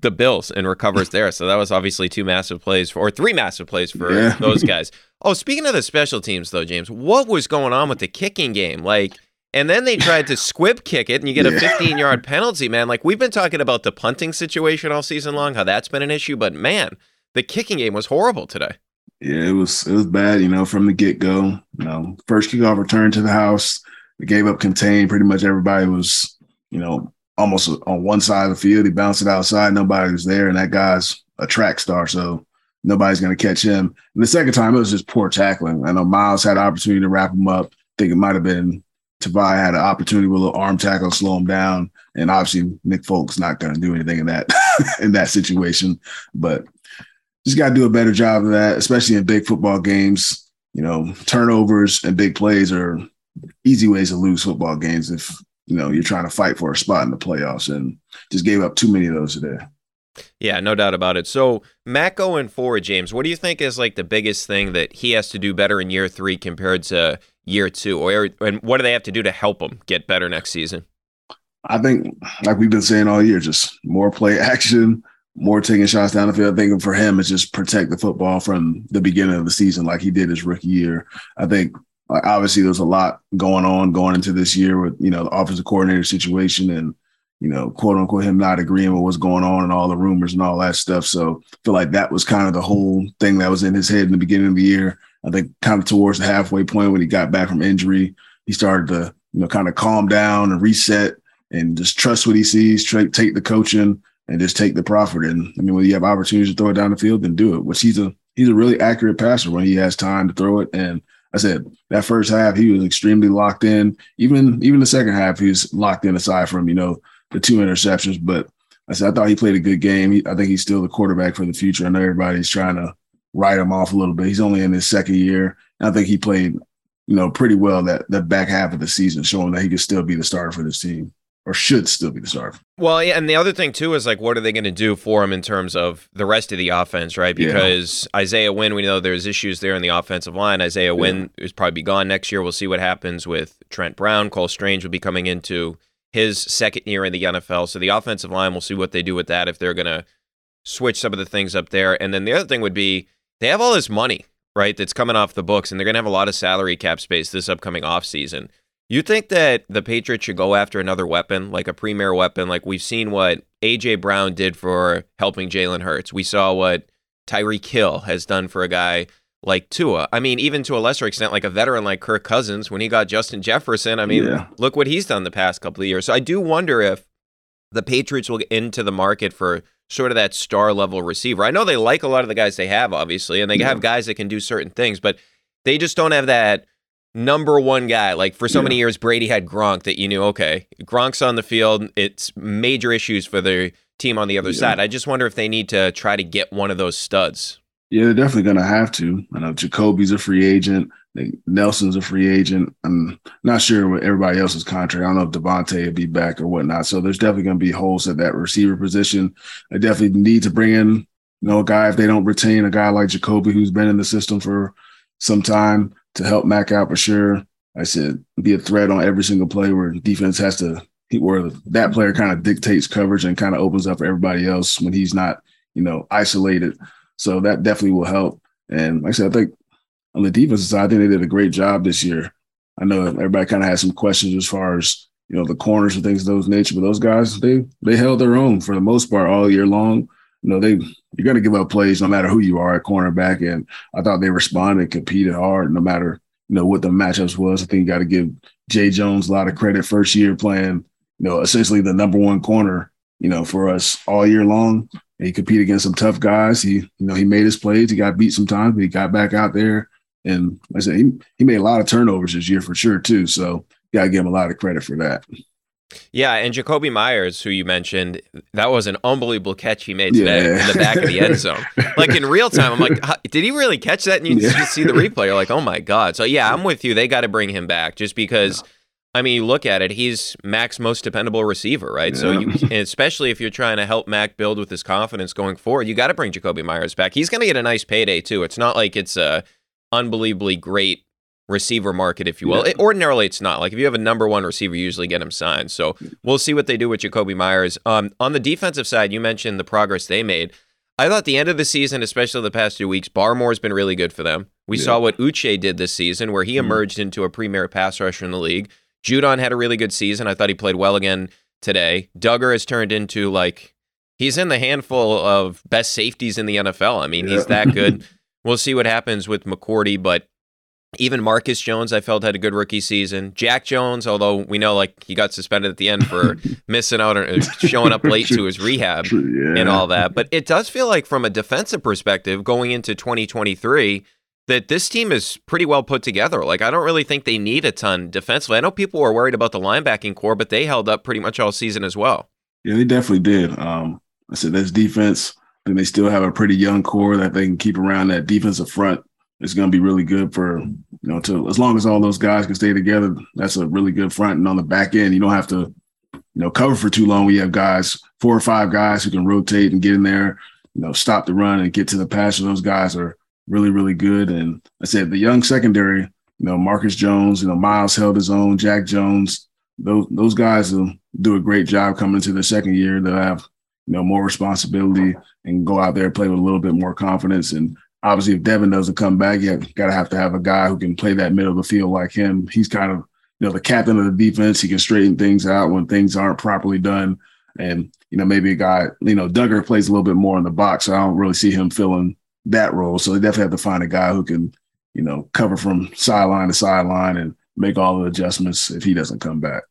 Speaker 3: the Bills and recovers there. So that was obviously two massive plays for, or three massive plays for yeah. those guys. *laughs* Oh, speaking of the special teams, though, James, what was going on with the kicking game? Like, and then they tried to squib kick it, and you get a 15 yard penalty, man. Like, we've been talking about the punting situation all season long, how that's been an issue, but man, the kicking game was horrible today.
Speaker 5: Yeah, it was it was bad, you know, from the get go. You know, first kickoff return to the house, they gave up contain. Pretty much everybody was, you know, almost on one side of the field. He bounced it outside, nobody was there, and that guy's a track star, so nobody's going to catch him. And the second time, it was just poor tackling. I know Myles had an opportunity to wrap him up. I think it might have been Tavai had an opportunity with a little arm tackle slow him down. And obviously, Nick Folk's not going to do anything in that *laughs* in that situation. But just got to do a better job of that, especially in big football games. You know, turnovers and big plays are easy ways to lose football games if you know you're trying to fight for a spot in the playoffs, and just gave up too many of those today.
Speaker 3: Yeah, no doubt about it. So, Matt going forward, James, what do you think is like the biggest thing that he has to do better in year three compared to year two? Or and what do they have to do to help him get better next season?
Speaker 5: I think, like we've been saying all year, just more play *laughs* action, more taking shots down the field. I think for him, it's just protect the football from the beginning of the season, like he did his rookie year. I think obviously there's a lot going on going into this year with you know the offensive coordinator situation and you know, quote unquote, him not agreeing with what's going on and all the rumors and all that stuff. So I feel like that was kind of the whole thing that was in his head in the beginning of the year. I think kind of towards the halfway point when he got back from injury, he started to, you know, kind of calm down and reset and just trust what he sees, try, take the coaching and just take the profit. And I mean, when you have opportunities to throw it down the field, then do it. Which he's a he's a really accurate passer when he has time to throw it. And I said that first half he was extremely locked in. Even even the second half he was locked in. Aside from you know the two interceptions. But I said I thought he played a good game. He, I think he's still the quarterback for the future. I know everybody's trying to write him off a little bit. He's only in his second year. And I think he played, you know, pretty well that that back half of the season, showing that he could still be the starter for this team or should still be the starter.
Speaker 3: Well, yeah, and the other thing too is like, what are they going to do for him in terms of the rest of the offense, right? Because yeah. Isaiah Wynn, we know there's issues there in the offensive line. Isaiah yeah. Wynn is probably be gone next year. We'll see what happens with Trent Brown. Cole Strange will be coming into his second year in the NFL. So the offensive line, we'll see what they do with that if they're going to switch some of the things up there. And then the other thing would be they have all this money, right, that's coming off the books, and they're going to have a lot of salary cap space this upcoming offseason. You think that the Patriots should go after another weapon, like a premier weapon? Like we've seen what A.J. Brown did for helping Jalen Hurts. We saw what Tyreek Hill has done for a guy like Tua. I mean, even to a lesser extent, like a veteran like Kirk Cousins, when he got Justin Jefferson, I mean, yeah. look what he's done the past couple of years. So I do wonder if the Patriots will get into the market for sort of that star level receiver. I know they like a lot of the guys they have, obviously, and they yeah. have guys that can do certain things, but they just don't have that number one guy. Like for so yeah. many years, Brady had Gronk that you knew, okay, Gronk's on the field. It's major issues for the team on the other yeah. side. I just wonder if they need to try to get one of those studs.
Speaker 5: Yeah, they're definitely going to have to. I know Jakobi's a free agent. Nelson's a free agent. I'm not sure what everybody else's contract. I don't know if DeVante will be back or whatnot. So there's definitely going to be holes at that receiver position. They definitely need to bring in, you know, a guy if they don't retain a guy like Jakobi who's been in the system for some time to help Mac out for sure. I said be a threat on every single play where defense has to where that player kind of dictates coverage and kind of opens up for everybody else when he's not, you know, isolated. So that definitely will help. And like I said, I think on the defensive side, I think they did a great job this year. I know everybody kind of had some questions as far as you know the corners and things of those nature, but those guys they they held their own for the most part all year long. You know they you're going to give up plays no matter who you are at cornerback, and I thought they responded, competed hard, no matter you know what the matchups was. I think you got to give Jay Jones a lot of credit. First year playing, you know, essentially the number one corner, you know, for us all year long. He competed against some tough guys. He, you know, he made his plays. He got beat sometimes, but he got back out there. And like I said, he, he made a lot of turnovers this year for sure, too. So got to give him a lot of credit for that.
Speaker 3: Yeah, and Jakobi Meyers, who you mentioned, that was an unbelievable catch he made today yeah. in the back of the end zone. like in real time, I'm like, did he really catch that? And you yeah. just see the replay. You're like, oh my god. So yeah, I'm with you. They got to bring him back just because. I mean, you look at it, he's Mac's most dependable receiver, right? Yeah. So, you, especially if you're trying to help Mac build with his confidence going forward, you got to bring Jakobi Meyers back. He's going to get a nice payday too. It's not like it's a unbelievably great receiver market, if you will. Yeah. It, ordinarily, it's not. Like if you have a number one receiver, you usually get him signed. So we'll see what they do with Jakobi Meyers. Um, on the defensive side, you mentioned the progress they made. I thought the end of the season, especially the past two weeks, Barmore's been really good for them. We yeah. saw what Uche did this season, where he mm-hmm. emerged mm-hmm. into a premier pass rusher in the league. Judon had a really good season. I thought he played well again today. Dugger has turned into like he's in the handful of best safeties in the NFL. I mean, yeah. he's that good. *laughs* we'll see what happens with McCourty, but even Marcus Jones, I felt had a good rookie season. Jack Jones, although we know like he got suspended at the end for *laughs* missing out or showing up late to his rehab yeah. and all that. But it does feel like from a defensive perspective, going into 2023, that this team is pretty well put together. Like I don't really think they need a ton defensively. I know people were worried about the linebacking core, but they held up pretty much all season as well.
Speaker 5: Yeah, they definitely did. Um, I said that's defense, and they still have a pretty young core that they can keep around that defensive front. It's going to be really good for you know to as long as all those guys can stay together. That's a really good front, and on the back end, you don't have to you know cover for too long. We have guys, four or five guys who can rotate and get in there, you know, stop the run and get to the pass. So those guys are really, really good. And I said the young secondary, you know, Marcus Jones, you know, Myles held his own, Jack Jones, those those guys will do a great job coming into the second year. They'll have, you know, more responsibility and go out there and play with a little bit more confidence. And obviously if Devin doesn't come back, you gotta have to have a guy who can play that middle of the field like him. He's kind of, you know, the captain of the defense. He can straighten things out when things aren't properly done. And, you know, maybe a guy, you know, Dugger plays a little bit more in the box. So I don't really see him filling that role. So they definitely have to find a guy who can, you know, cover from sideline to sideline and make all the adjustments if he doesn't come back.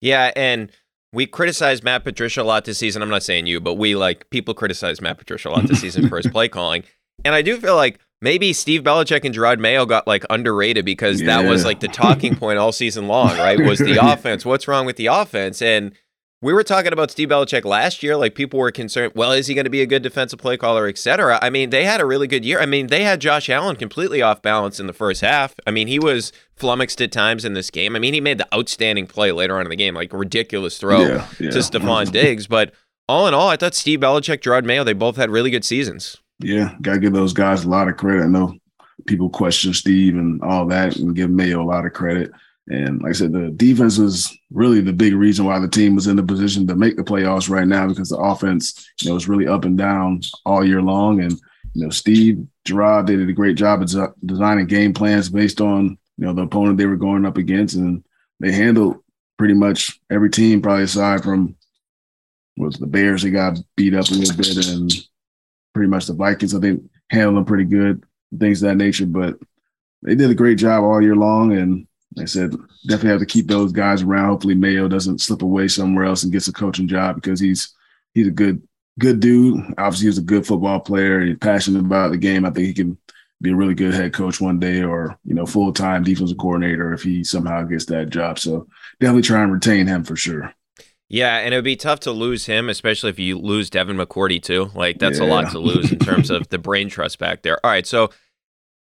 Speaker 3: Yeah, and we criticized Matt Patricia a lot this season. I'm not saying you, but we like people criticize Matt Patricia a lot this season for his *laughs* play calling. And I do feel like maybe Steve Belichick and Jerod Mayo got like underrated because yeah. that was like the talking point all season long, right? Was the *laughs* offense. What's wrong with the offense? And we were talking about Steve Belichick last year. Like people were concerned, well, is he going to be a good defensive play caller, et cetera? I mean, they had a really good year. I mean, they had Josh Allen completely off balance in the first half. I mean, he was flummoxed at times in this game. I mean, he made the outstanding play later on in the game, like ridiculous throw yeah, yeah. to Stefon Diggs. But all in all, I thought Steve Belichick, Jerod Mayo, they both had really good seasons.
Speaker 5: Yeah, got to give those guys a lot of credit. I know people question Steve and all that and give Mayo a lot of credit. And like I said, the defense was really the big reason why the team was in the position to make the playoffs right now because the offense, you know, was really up and down all year long. And, you know, Steve Jerod, they did a great job of designing game plans based on, you know, the opponent they were going up against. And they handled pretty much every team, probably aside from was the Bears, they got beat up a little bit, and pretty much the Vikings, I think, handled them pretty good, things of that nature. But they did a great job all year long. And like I said, definitely have to keep those guys around. Hopefully Mayo doesn't slip away somewhere else and gets a coaching job because he's he's a good good dude. Obviously, he's a good football player. He's passionate about the game. I think he can be a really good head coach one day, or you know, full time defensive coordinator if he somehow gets that job. So definitely try and retain him for sure.
Speaker 3: Yeah, and it would be tough to lose him, especially if you lose Devin McCourty too. Like that's yeah. a lot to lose in terms of *laughs* the brain trust back there. All right, so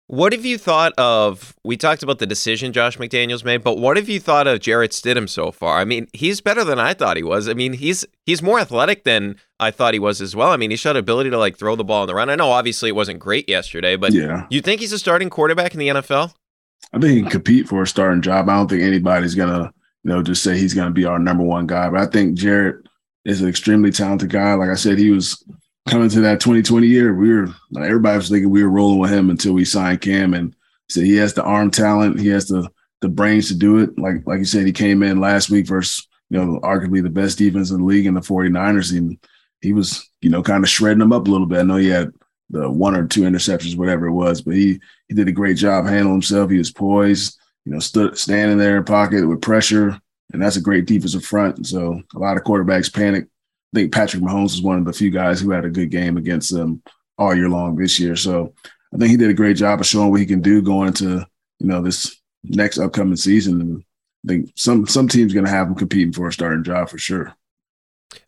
Speaker 3: what have you thought of? We talked about the decision Josh McDaniels made, but what have you thought of Jarrett Stidham so far? I mean, he's better than I thought he was. I mean, he's he's more athletic than I thought he was as well. I mean, he showed ability to like throw the ball on the run. I know obviously it wasn't great yesterday, but yeah. you think he's a starting quarterback in the NFL?
Speaker 5: I think he can compete for a starting job. I don't think anybody's gonna, you know, just say he's gonna be our number one guy. But I think Jarrett is an extremely talented guy. Like I said, he was coming to that 2020 year, we were everybody was thinking we were rolling with him until we signed Cam and said he has the arm talent, he has the the brains to do it. Like like you said, he came in last week versus you know arguably the best defense in the league in the 49ers, and he was you know kind of shredding them up a little bit. I know he had the one or two interceptions, whatever it was, but he he did a great job handling himself. He was poised, you know, stood standing there in pocket with pressure, and that's a great defensive front. So a lot of quarterbacks panic I think Patrick Mahomes was one of the few guys who had a good game against them all year long this year. So I think he did a great job of showing what he can do going into you know this next upcoming season. And I think some some teams going to have him competing for a starting job for sure.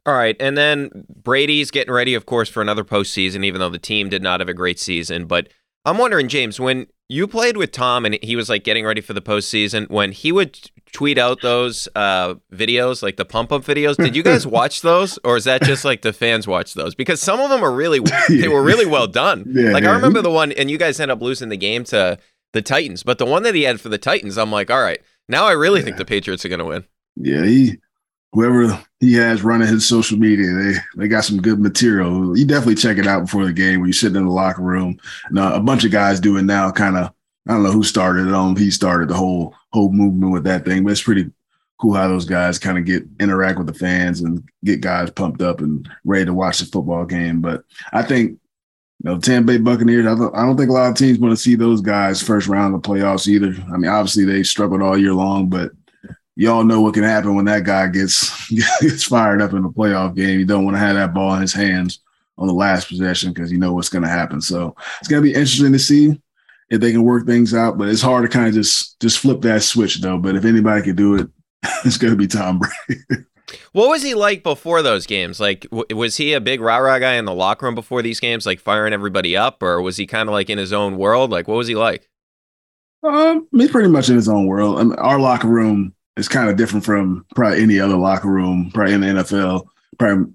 Speaker 3: All right, and then Brady's getting ready, of course, for another postseason. Even though the team did not have a great season, but I'm wondering, James, when you played with Tom and he was like getting ready for the postseason, when he would tweet out those uh, videos, like the pump up videos, did you guys *laughs* watch those, or is that just like the fans watch those? Because some of them are really, *laughs* they were really well done. Yeah, like yeah. I remember the one, and you guys end up losing the game to the Titans, but the one that he had for the Titans, I'm like, all right, now I really yeah. think the Patriots are going to win.
Speaker 5: Yeah, he whoever he has running his social media, they they got some good material. You definitely check it out before the game when you're sitting in the locker room. Now a bunch of guys do it now. Kind of, I don't know who started it on. He started the whole whole movement with that thing, but it's pretty cool how those guys kind of get interact with the fans and get guys pumped up and ready to watch the football game. But I think you know, Tampa Bay Buccaneers, I don't, I don't think a lot of teams want to see those guys first round of the playoffs either. I mean, obviously they struggled all year long, but y'all know what can happen when that guy gets *laughs* gets fired up in a playoff game. You don't want to have that ball in his hands on the last possession because you know what's going to happen. So it's going to be interesting to see if they can work things out. But it's hard to kind of just just flip that switch though. But if anybody can do it, *laughs* it's going to be Tom Brady.
Speaker 3: what was he like before those games? Like, w- was he a big rah rah guy in the locker room before these games, like firing everybody up, or was he kind of like in his own world? Like, what was he like?
Speaker 5: Um, he's pretty much in his own world. I mean, our locker room is kind of different from probably any other locker room, probably in the NFL. Probably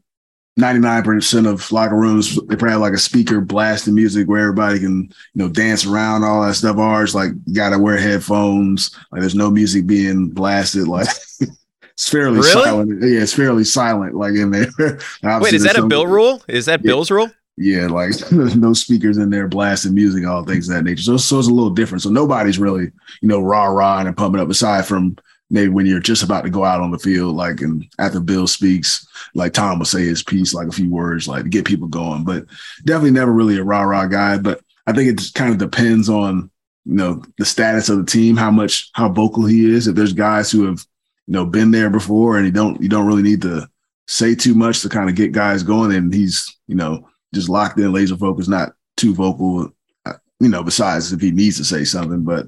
Speaker 5: 99% of locker rooms, they probably have like a speaker blasting music where everybody can, you know, dance around, all that stuff. Ours, like, got to wear headphones. Like, there's no music being blasted. Like, *laughs* it's fairly really? silent. Yeah, it's fairly silent, like in there. *laughs*
Speaker 3: Wait, is that a Bill rule? Is that yeah, Bill's rule?
Speaker 5: Yeah, like *laughs* there's no speakers in there blasting music, all things of that nature. So, so it's a little different. So nobody's really, you know, rah rah and pumping up aside from maybe when you're just about to go out on the field, like and after Bill speaks, like Tom will say his piece, like a few words, like to get people going. But definitely never really a rah rah guy. But I think it just kind of depends on you know the status of the team, how much how vocal he is. If there's guys who have you know been there before and you don't you don't really need to say too much to kind of get guys going, and he's you know just locked in, laser focused, not too vocal. Uh, you know, besides if he needs to say something, but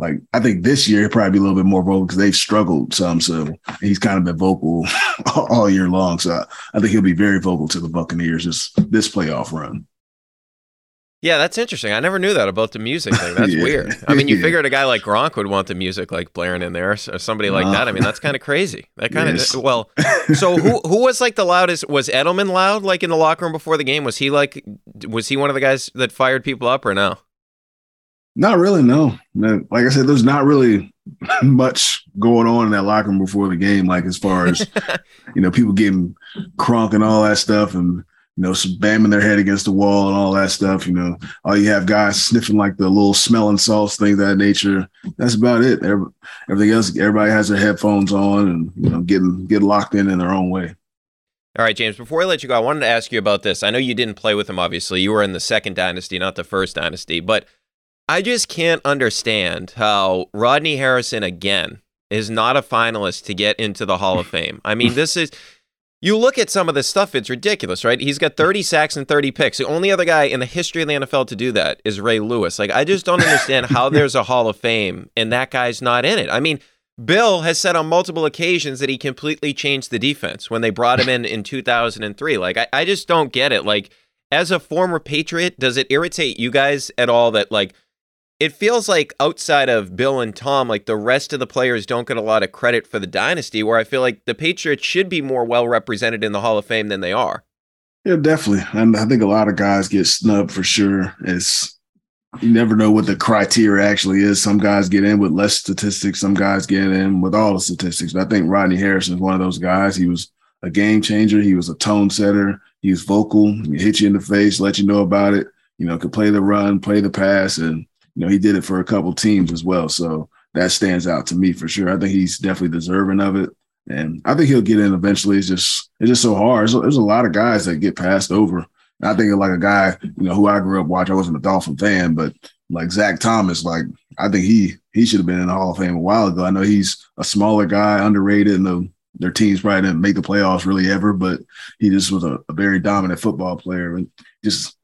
Speaker 5: like I think this year he'll probably be a little bit more vocal because they've struggled some. So he's kind of been vocal *laughs* all year long. So I, I think he'll be very vocal to the Buccaneers this this playoff run.
Speaker 3: Yeah, that's interesting. I never knew that about the music thing. That's *laughs* yeah. weird. I mean, you *laughs* yeah. figured a guy like Gronk would want the music like blaring in there, or somebody like uh, that. I mean, that's kind of crazy. That kind of yes. well. So who who was like the loudest? Was Edelman loud like in the locker room before the game? Was he like was he one of the guys that fired people up or no?
Speaker 5: Not really, no. Like I said, there's not really *laughs* much going on in that locker room before the game. Like as far as *laughs* you know, people getting crunk and all that stuff, and you know, bamming their head against the wall and all that stuff. You know, all you have guys sniffing like the little smelling salts, things that nature. That's about it. Everything else, everybody has their headphones on and you know, getting get locked in in their own way.
Speaker 3: All right, James, before I let you go, I wanted to ask you about this. I know you didn't play with him, obviously. You were in the second dynasty, not the first dynasty. But I just can't understand how Rodney Harrison, again, is not a finalist to get into the Hall of *laughs* Fame. I mean, this is you look at some of this stuff, it's ridiculous, right? He's got 30 sacks and 30 picks. The only other guy in the history of the NFL to do that is Ray Lewis. Like, I just don't understand how *laughs* there's a Hall of Fame and that guy's not in it. I mean, Bill has said on multiple occasions that he completely changed the defense when they brought him in in 2003. Like, I, I just don't get it. Like, as a former Patriot, does it irritate you guys at all that, like, it feels like outside of Bill and Tom, like the rest of the players don't get a lot of credit for the dynasty, where I feel like the Patriots should be more well represented in the Hall of Fame than they are.
Speaker 5: Yeah, definitely. And I think a lot of guys get snubbed for sure. It's you never know what the criteria actually is. Some guys get in with less statistics, some guys get in with all the statistics. But I think Rodney Harrison is one of those guys. He was a game changer, he was a tone setter, he was vocal, he hit you in the face, let you know about it, you know, could play the run, play the pass, and know, he did it for a couple teams as well. So that stands out to me for sure. I think he's definitely deserving of it. And I think he'll get in eventually. It's just it's just so hard. There's, there's a lot of guys that get passed over. I think like a guy, you know, who I grew up watching. I wasn't a Dolphin fan, but like Zach Thomas, like I think he he should have been in the Hall of Fame a while ago. I know he's a smaller guy, underrated, and the, their teams probably didn't make the playoffs really ever, but he just was a, a very dominant football player and just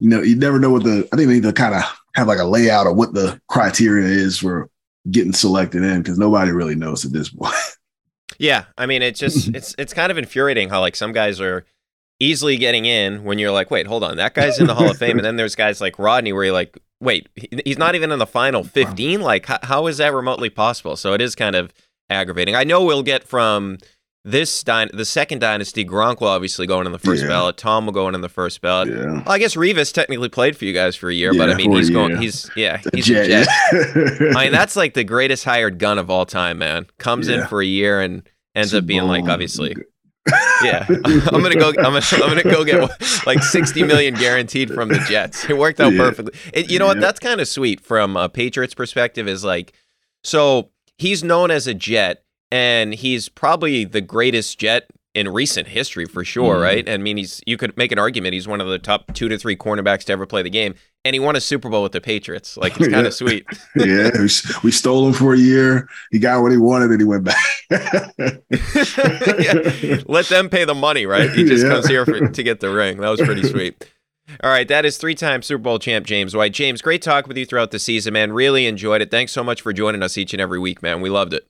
Speaker 5: you know, you never know what the I think they need to kind of have like a layout of what the criteria is for getting selected in because nobody really knows at this *laughs* point.
Speaker 3: Yeah, I mean, it's just *laughs* it's it's kind of infuriating how like some guys are easily getting in when you're like, wait, hold on, that guy's in the Hall of Fame, and then there's guys like Rodney where you're like, wait, he's not even in the final 15. Like, how, how is that remotely possible? So it is kind of aggravating. I know we'll get from this dy- the second dynasty, Gronk will obviously go in, in the first yeah. ballot. Tom will go in in the first ballot. Yeah. Well, I guess Revis technically played for you guys for a year, yeah, but I mean he's going. He's yeah, he's a jet. *laughs* I mean that's like the greatest hired gun of all time, man. Comes in for a year and ends up being like obviously. *laughs* yeah, *laughs* I'm gonna go. I'm gonna, I'm gonna go get like 60 million guaranteed from the Jets. It worked out perfectly. It, you know what? That's kind of sweet from a Patriots perspective. Is like, so he's known as a Jet and he's probably the greatest Jet in recent history for sure, mm. right? I mean, he's you could make an argument he's one of the top two to three cornerbacks to ever play the game, and he won a Super Bowl with the Patriots. Like it's *laughs* kind of sweet. *laughs*
Speaker 5: yeah, we, we, stole him for a year. He got what he wanted, and he went back. *laughs*
Speaker 3: yeah. Let them pay the money, right? He just yeah. comes here for, to get the ring. That was pretty sweet. All right, that is three-time Super Bowl champ James White. James, great talk with you throughout the season, man. Really enjoyed it. Thanks so much for joining us each and every week, man. We loved it.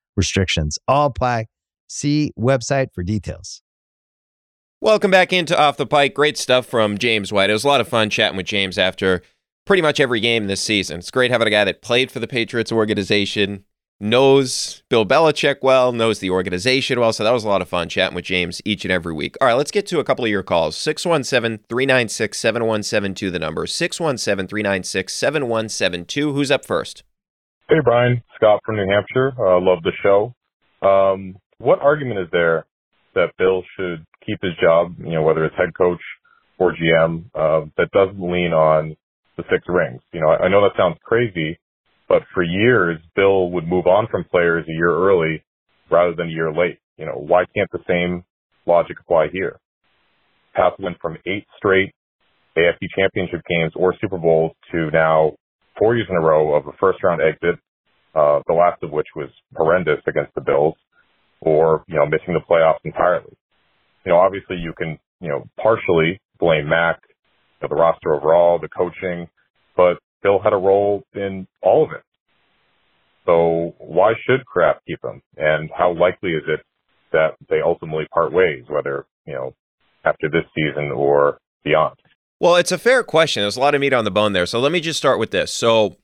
Speaker 4: restrictions all apply. See website for details.
Speaker 3: Welcome back into Off the Pike. Great stuff from James White. It was a lot of fun chatting with James after pretty much every game this season. It's great having a guy that played for the Patriots organization, knows Bill Belichick well, knows the organization well. So that was a lot of fun chatting with James each and every week. All right, let's get to a couple of your calls. 617 396 7172, the number 617 396 7172. Who's up first?
Speaker 6: Hey, Brian. Scott from New Hampshire. Uh, love the show. Um, what argument is there that Bill should keep his job, you know, whether it's head coach or GM, uh, that doesn't lean on the six rings? You know, I, I know that sounds crazy, but for years, Bill would move on from players a year early rather than a year late. You know, why can't the same logic apply here? Pats went from eight straight AFC championship games or Super Bowls to now four years in a row of a first round exit, uh, the last of which was horrendous against the Bills, or, you know, missing the playoffs entirely. You know, obviously you can, you know, partially blame Mac, you know, the roster overall, the coaching, but Bill had a role in all of it. So why should Kraft keep him? And how likely is it that they ultimately part ways, whether, you know, after this season or beyond?
Speaker 3: Well, it's a fair question. There's a lot of meat on the bone there. So let me just start with this. So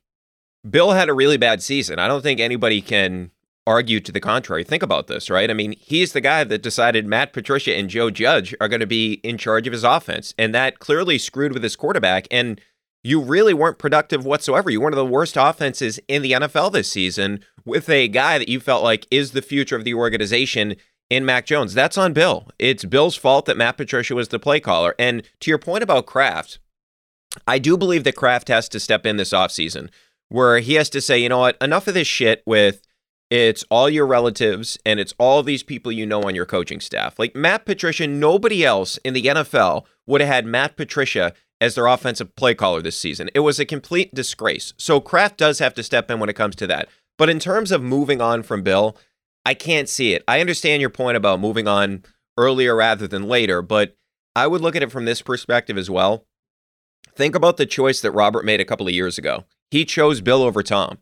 Speaker 3: Bill had a really bad season. I don't think anybody can argue to the contrary. Think about this, right? I mean, he's the guy that decided Matt Patricia and Joe Judge are going to be in charge of his offense. And that clearly screwed with his quarterback. And you really weren't productive whatsoever. You were one of the worst offenses in the NFL this season with a guy that you felt like is the future of the organization in Mac Jones. That's on Bill. It's Bill's fault that Matt Patricia was the play caller. And to your point about Kraft, I do believe that Kraft has to step in this offseason where he has to say, you know what, enough of this shit with it's all your relatives and it's all these people you know on your coaching staff. Like Matt Patricia, nobody else in the NFL would have had Matt Patricia as their offensive play caller this season. It was a complete disgrace. So Kraft does have to step in when it comes to that. But in terms of moving on from Bill, I can't see it. I understand your point about moving on earlier rather than later, but I would look at it from this perspective as well. Think about the choice that Robert made a couple of years ago. He chose Bill over Tom.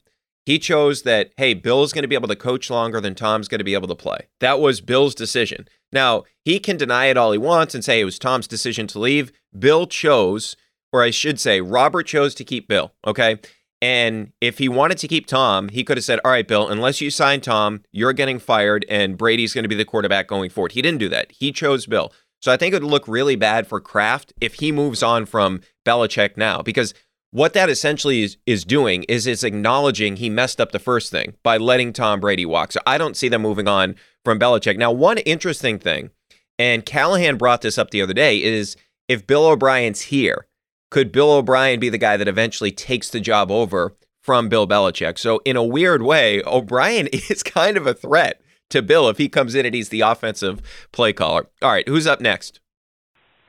Speaker 3: He chose that, hey, Bill's going to be able to coach longer than Tom's going to be able to play. That was Bill's decision. Now, he can deny it all he wants and say it was Tom's decision to leave. Bill chose, or I should say, Robert chose to keep Bill. Okay. And if he wanted to keep Tom, he could have said, All right, Bill, unless you sign Tom, you're getting fired and Brady's going to be the quarterback going forward. He didn't do that. He chose Bill. So I think it would look really bad for Kraft if he moves on from Belichick now, because what that essentially is, is doing is it's acknowledging he messed up the first thing by letting Tom Brady walk. So I don't see them moving on from Belichick. Now, one interesting thing, and Callahan brought this up the other day, is if Bill O'Brien's here, could Bill O'Brien be the guy that eventually takes the job over from Bill Belichick? So, in a weird way, O'Brien *laughs* is kind of a threat to Bill if he comes in and he's the offensive play caller. All right, who's up next?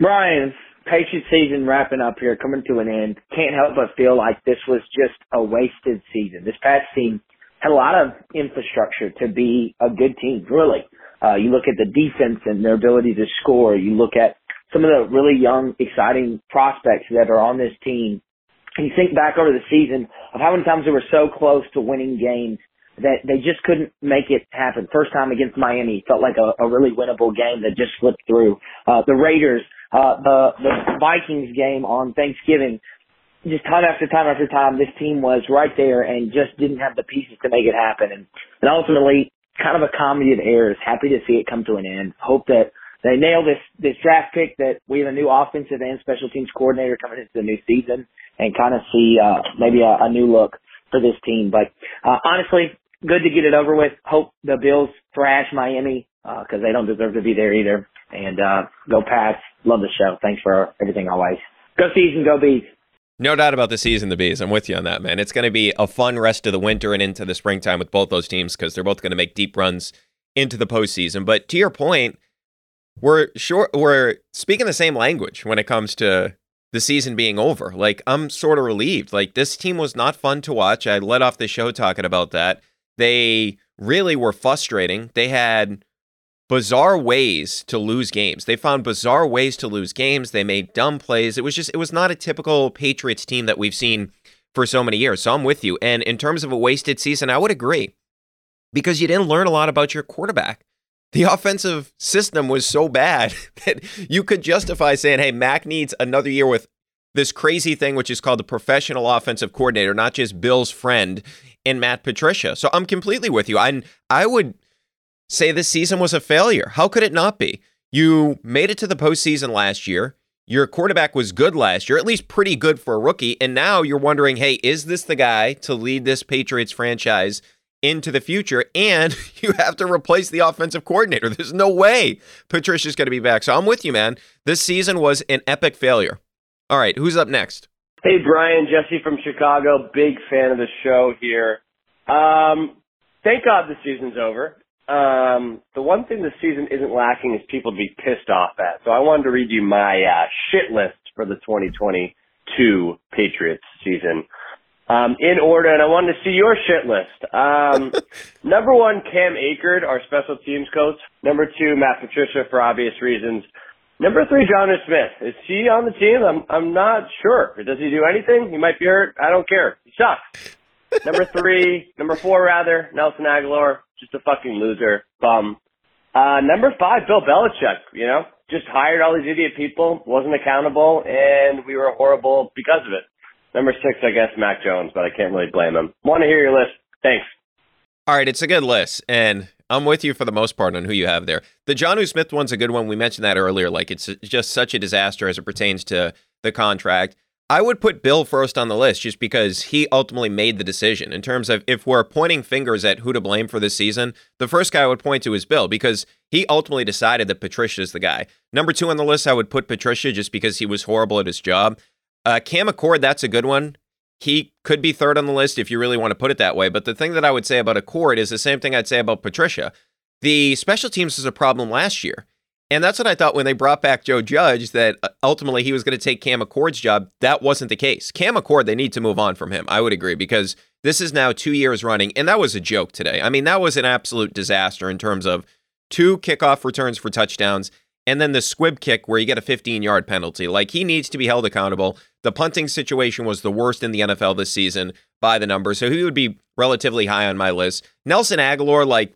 Speaker 7: Brian, Patriots season wrapping up here, coming to an end. Can't help but feel like this was just a wasted season. This past team had a lot of infrastructure to be a good team, really. Uh, you look at the defense and their ability to score. You look at some of the really young, exciting prospects that are on this team. And you think back over the season of how many times they were so close to winning games that they just couldn't make it happen. First time against Miami felt like a, a really winnable game that just slipped through. Uh, the Raiders uh, the the Vikings game on Thanksgiving, just time after time after time, this team was right there and just didn't have the pieces to make it happen. And, and ultimately, kind of a comedy of errors. Happy to see it come to an end. Hope that they nail this this draft pick. That we have a new offensive and special teams coordinator coming into the new season, and kind of see uh, maybe a, a new look for this team. But uh, honestly, good to get it over with. Hope the Bills thrash Miami because uh, they don't deserve to be there either. And uh, go Pats. Love the show. Thanks for everything always. Go season, go bees.
Speaker 3: No doubt about the season, the bees. I'm with you on that, man. It's going to be a fun rest of the winter and into the springtime with both those teams because they're both going to make deep runs into the postseason. But to your point, we're sure we're speaking the same language when it comes to the season being over. Like I'm sort of relieved. Like this team was not fun to watch. I let off the show talking about that. They really were frustrating. They had bizarre ways to lose games. They found bizarre ways to lose games. They made dumb plays. It was just, it was not a typical Patriots team that we've seen for so many years. So I'm with you. And in terms of a wasted season, I would agree because you didn't learn a lot about your quarterback. The offensive system was so bad *laughs* that you could justify saying, hey, Mac needs another year with this crazy thing, which is called the professional offensive coordinator, not just Bill's friend in Matt Patricia. So I'm completely with you. I, I would say this season was a failure. How could it not be? You made it to the postseason last year. Your quarterback was good last year, at least pretty good for a rookie. And now you're wondering, hey, is this the guy to lead this Patriots franchise into the future? And *laughs* you have to replace the offensive coordinator. There's no way Patricia's going to be back. So I'm with you, man. This season was an epic failure. All right, who's up next?
Speaker 8: Hey, Brian, Jesse from Chicago. Big fan of the show here. Um, thank God the season's over. Um, the one thing the season isn't lacking is people to be pissed off at. So I wanted to read you my uh, shit list for the 2022 Patriots season. Um, in order, and I wanted to see your shit list. Um, *laughs* number one, Cam Achord, our special teams coach. Number two, Matt Patricia for obvious reasons. Number three, Jonnu Smith. Is he on the team? I'm I'm not sure. Does he do anything? He might be hurt. I don't care. He sucks number three, *laughs* number four rather, Nelson Agholor, just a fucking loser, bum. Uh, number five, Bill Belichick, you know, just hired all these idiot people, wasn't accountable, and we were horrible because of it. Number six, I guess, Mac Jones, but I can't really blame him. Want to hear your list. Thanks.
Speaker 3: All right, it's a good list, and I'm with you for the most part on who you have there. The Jonnu Smith one's a good one. We mentioned that earlier. Like, it's just such a disaster as it pertains to the contract. I would put Bill first on the list just because he ultimately made the decision. In terms of if we're pointing fingers at who to blame for this season, the first guy I would point to is Bill because he ultimately decided that Patricia is the guy. Number two on the list, I would put Patricia just because he was horrible at his job. Uh, Cam Achord, that's a good one. He could be third on the list if you really want to put it that way. But the thing that I would say about Achord is the same thing I'd say about Patricia. The special teams was a problem last year. And that's what I thought when they brought back Joe Judge, that uh, ultimately he was going to take Cam Achord's job. That wasn't the case. Cam Achord, they need to move on from him. I would agree because this is now two years running. And that was a joke today. I mean, that was an absolute disaster in terms of two kickoff returns for touchdowns and then the squib kick where you get a 15 yard penalty. Like he needs to be held accountable. The punting situation was the worst in the NFL this season by the numbers. So he would be relatively high on my list. Nelson Agholor, like,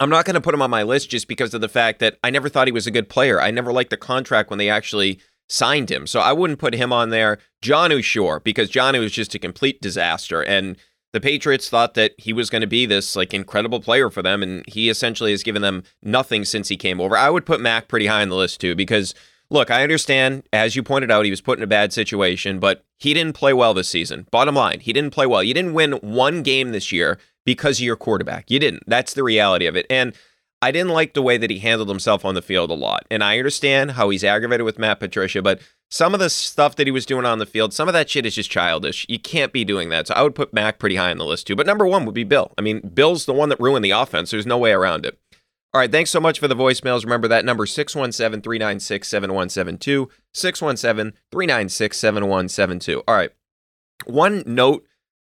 Speaker 3: I'm not going to put him on my list just because of the fact that I never thought he was a good player. I never liked the contract when they actually signed him. So I wouldn't put him on there. Jonnu, sure, because Jonnu was just a complete disaster. And the Patriots thought that he was going to be this like incredible player for them. And he essentially has given them nothing since he came over. I would put Mac pretty high on the list too, because look, I understand, as you pointed out, he was put in a bad situation, but he didn't play well this season. Bottom line, he didn't play well. You didn't win one game this year because of your quarterback. You didn't. That's the reality of it. And I didn't like the way that he handled himself on the field a lot. And I understand how he's aggravated with Matt Patricia, but some of the stuff that he was doing on the field, some of that shit is just childish. You can't be doing that. So I would put Mac pretty high on the list too. But number one would be Bill. I mean, Bill's the one that ruined the offense. There's no way around it. All right, thanks so much for the voicemails. Remember that number 617 396 7172. 617 396 7172. All right. One note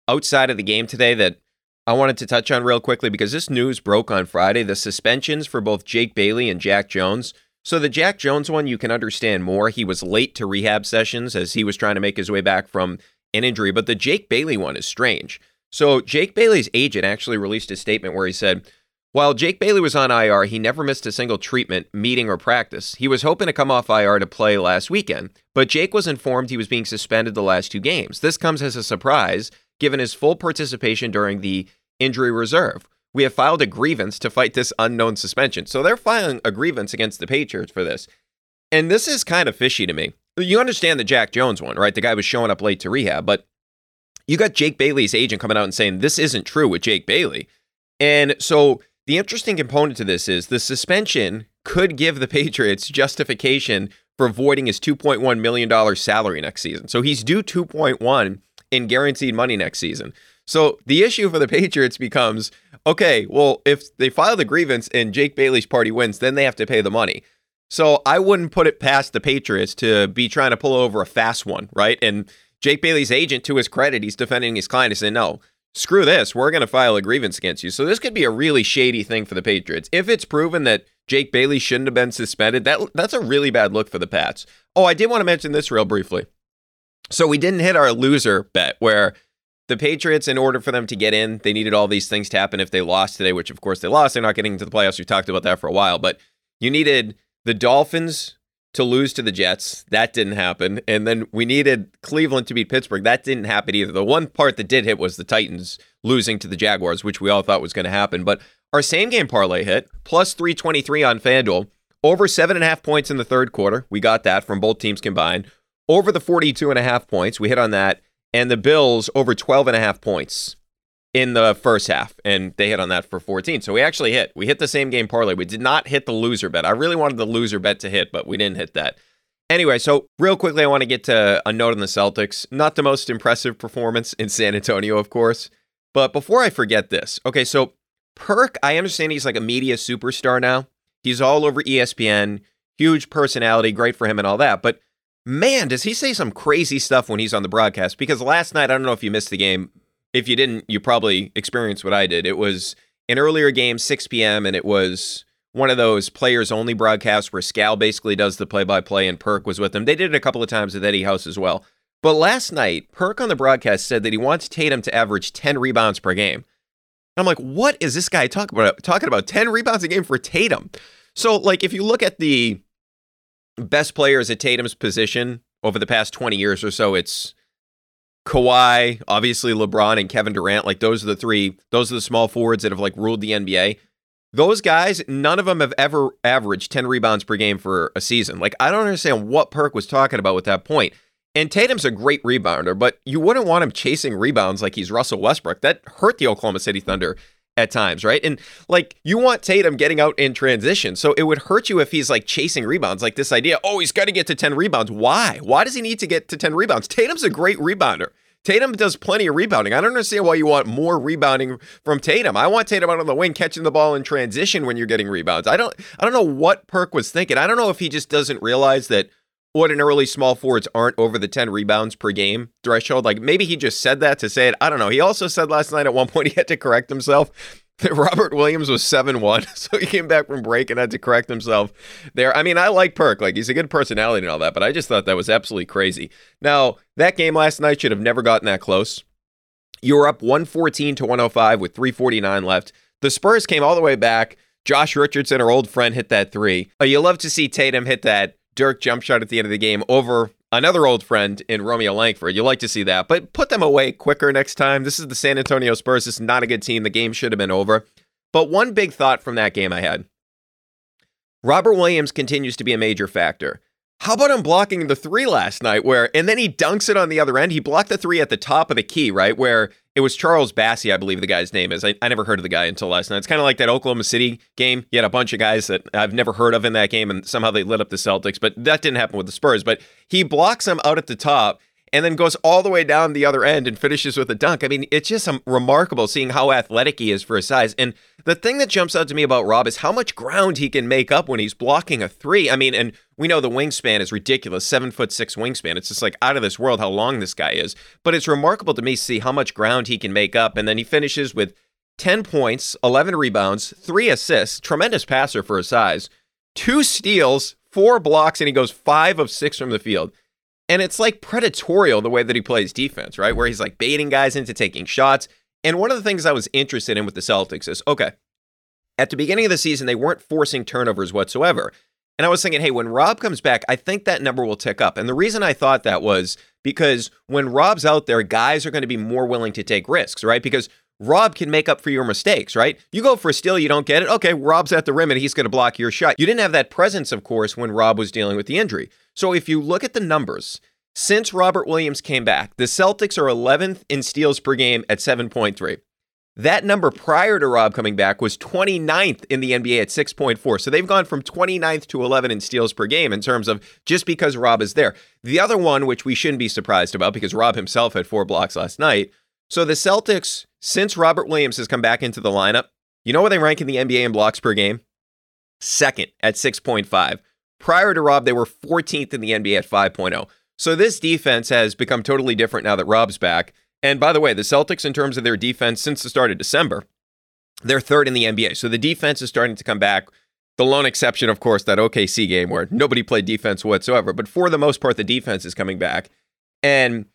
Speaker 3: outside of the game today that I wanted to touch on real quickly because this news broke on Friday the suspensions for both Jake Bailey and Jack Jones. So, the Jack Jones one, you can understand more. He was late to rehab sessions as he was trying to make his way back from an injury. But the Jake Bailey one is strange. So, Jake Bailey's agent actually released a statement where he said, while Jake Bailey was on IR, he never missed a single treatment, meeting, or practice. He was hoping to come off IR to play last weekend, but Jake was informed he was being suspended the last two games. This comes as a surprise, given his full participation during the injury reserve. We have filed a grievance to fight this unknown suspension. So they're filing a grievance against the Patriots for this. And this is kind of fishy to me. You understand the Jack Jones one, right? The guy was showing up late to rehab, but you got Jake Bailey's agent coming out and saying this isn't true with Jake Bailey. And so the interesting component to this is the suspension could give the Patriots justification for voiding his $2.1 million salary next season. So he's due 2.1 in guaranteed money next season. So the issue for the Patriots becomes okay, well, if they file the grievance and Jake Bailey's party wins, then they have to pay the money. So I wouldn't put it past the Patriots to be trying to pull over a fast one, right? And Jake Bailey's agent, to his credit, he's defending his client and saying, no, screw this, we're going to file a grievance against you. So this could be a really shady thing for the Patriots. If it's proven that Jake Bailey shouldn't have been suspended, that that's a really bad look for the Pats. Oh, I did want to mention this real briefly. So we didn't hit our loser bet where the Patriots, in order for them to get in, they needed all these things to happen if they lost today, which of course they lost. They're not getting into the playoffs. We talked about that for a while, but you needed the Dolphins to lose to the Jets. That didn't happen. And then we needed Cleveland to beat Pittsburgh. That didn't happen either. The one part that did hit was the Titans losing to the Jaguars, which we all thought was going to happen. But our same game parlay hit, plus 323 on FanDuel, over seven and a half points in the third quarter. We got that from both teams combined. Over the 42 and a half points. We hit on that. And the Bills over 12 and a half points in the first half, and they hit on that for 14. So we actually hit. We hit the same game parlay. We did not hit the loser bet. I really wanted the loser bet to hit, but we didn't hit that. Anyway, so real quickly, I want to get to a note on the Celtics. Not the most impressive performance in San Antonio, of course. But before I forget this, okay, so Perk, I understand he's like a media superstar now. He's all over ESPN, huge personality, great for him and all that. But man, does he say some crazy stuff when he's on the broadcast? Because last night, I don't know if you missed the game, if you didn't, you probably experienced what I did. It was an earlier game, 6 p.m., and it was one of those players only broadcasts where Scal basically does the play by play and Perk was with him. They did it a couple of times with Eddie House as well. But last night, Perk on the broadcast said that he wants Tatum to average 10 rebounds per game. I'm like, what is this guy talking about? Talking about 10 rebounds a game for Tatum. So, like, if you look at the best players at Tatum's position over the past 20 years or so, it's Kawhi, obviously LeBron and Kevin Durant, like those are the three, those are the small forwards that have like ruled the NBA. Those guys, none of them have ever averaged 10 rebounds per game for a season. Like, I don't understand what Perk was talking about with that point. And Tatum's a great rebounder, but you wouldn't want him chasing rebounds like he's Russell Westbrook. That hurt the Oklahoma City Thunder at times, right? And like you want Tatum getting out in transition. So it would hurt you if he's like chasing rebounds, like this idea, oh, he's got to get to 10 rebounds. Why? Why does he need to get to 10 rebounds? Tatum's a great rebounder. Tatum does plenty of rebounding. I don't understand why you want more rebounding from Tatum. I want Tatum out on the wing catching the ball in transition when you're getting rebounds. I don't I don't know what Perk was thinking. I don't know if he just doesn't realize that ordinarily small forwards aren't over the 10 rebounds per game threshold. Like maybe he just said that to say it. I don't know. He also said last night at one point he had to correct himself *laughs* that Robert Williams was 7 1, *laughs* so he came back from break and had to correct himself there. I mean, I like Perk. Like, he's a good personality and all that, but I just thought that was absolutely crazy. Now, that game last night should have never gotten that close. You were up 114 to 105 with 349 left. The Spurs came all the way back. Josh Richardson, our old friend, hit that three. Uh, you love to see Tatum hit that Dirk jump shot at the end of the game over another old friend in Romeo Langford. You like to see that, but put them away quicker next time. This is the San Antonio Spurs. This is not a good team. The game should have been over. But one big thought from that game I had Robert Williams continues to be a major factor. How about him blocking the three last night? Where and then he dunks it on the other end. He blocked the three at the top of the key, right? Where it was Charles Bassey, I believe the guy's name is. I, I never heard of the guy until last night. It's kind of like that Oklahoma City game. You had a bunch of guys that I've never heard of in that game, and somehow they lit up the Celtics, but that didn't happen with the Spurs. But he blocks them out at the top and then goes all the way down the other end and finishes with a dunk. I mean, it's just um, remarkable seeing how athletic he is for his size. And the thing that jumps out to me about Rob is how much ground he can make up when he's blocking a three. I mean, and we know the wingspan is ridiculous, seven foot six wingspan. It's just like out of this world how long this guy is. But it's remarkable to me to see how much ground he can make up. And then he finishes with 10 points, 11 rebounds, three assists, tremendous passer for his size, two steals, four blocks, and he goes five of six from the field. And it's like predatorial the way that he plays defense, right? Where he's like baiting guys into taking shots. And one of the things I was interested in with the Celtics is okay, at the beginning of the season, they weren't forcing turnovers whatsoever. And I was thinking, hey, when Rob comes back, I think that number will tick up. And the reason I thought that was because when Rob's out there, guys are going to be more willing to take risks, right? Because Rob can make up for your mistakes, right? You go for a steal, you don't get it. Okay, Rob's at the rim and he's going to block your shot. You didn't have that presence, of course, when Rob was dealing with the injury. So if you look at the numbers, since Robert Williams came back, the Celtics are 11th in steals per game at 7.3. That number prior to Rob coming back was 29th in the NBA at 6.4. So they've gone from 29th to 11 in steals per game in terms of just because Rob is there. The other one, which we shouldn't be surprised about because Rob himself had four blocks last night. So the Celtics, since Robert Williams has come back into the lineup, you know where they rank in the NBA in blocks per game? Second at 6.5. Prior to Rob, they were 14th in the NBA at 5.0. So this defense has become totally different now that Rob's back. And by the way, the Celtics, in terms of their defense since the start of December, they're third in the NBA. So the defense is starting to come back. The lone exception, of course, that OKC game where nobody played defense whatsoever. But for the most part, the defense is coming back. And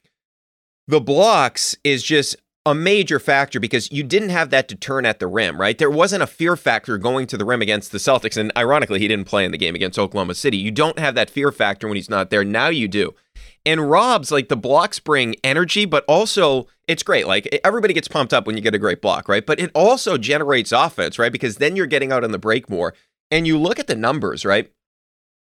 Speaker 3: the blocks is just a major factor because you didn't have that to turn at the rim, right? There wasn't a fear factor going to the rim against the Celtics. And ironically, he didn't play in the game against Oklahoma City. You don't have that fear factor when he's not there. Now you do. And Rob's like the blocks bring energy, but also it's great. Like everybody gets pumped up when you get a great block, right? But it also generates offense, right? Because then you're getting out on the break more. And you look at the numbers, right?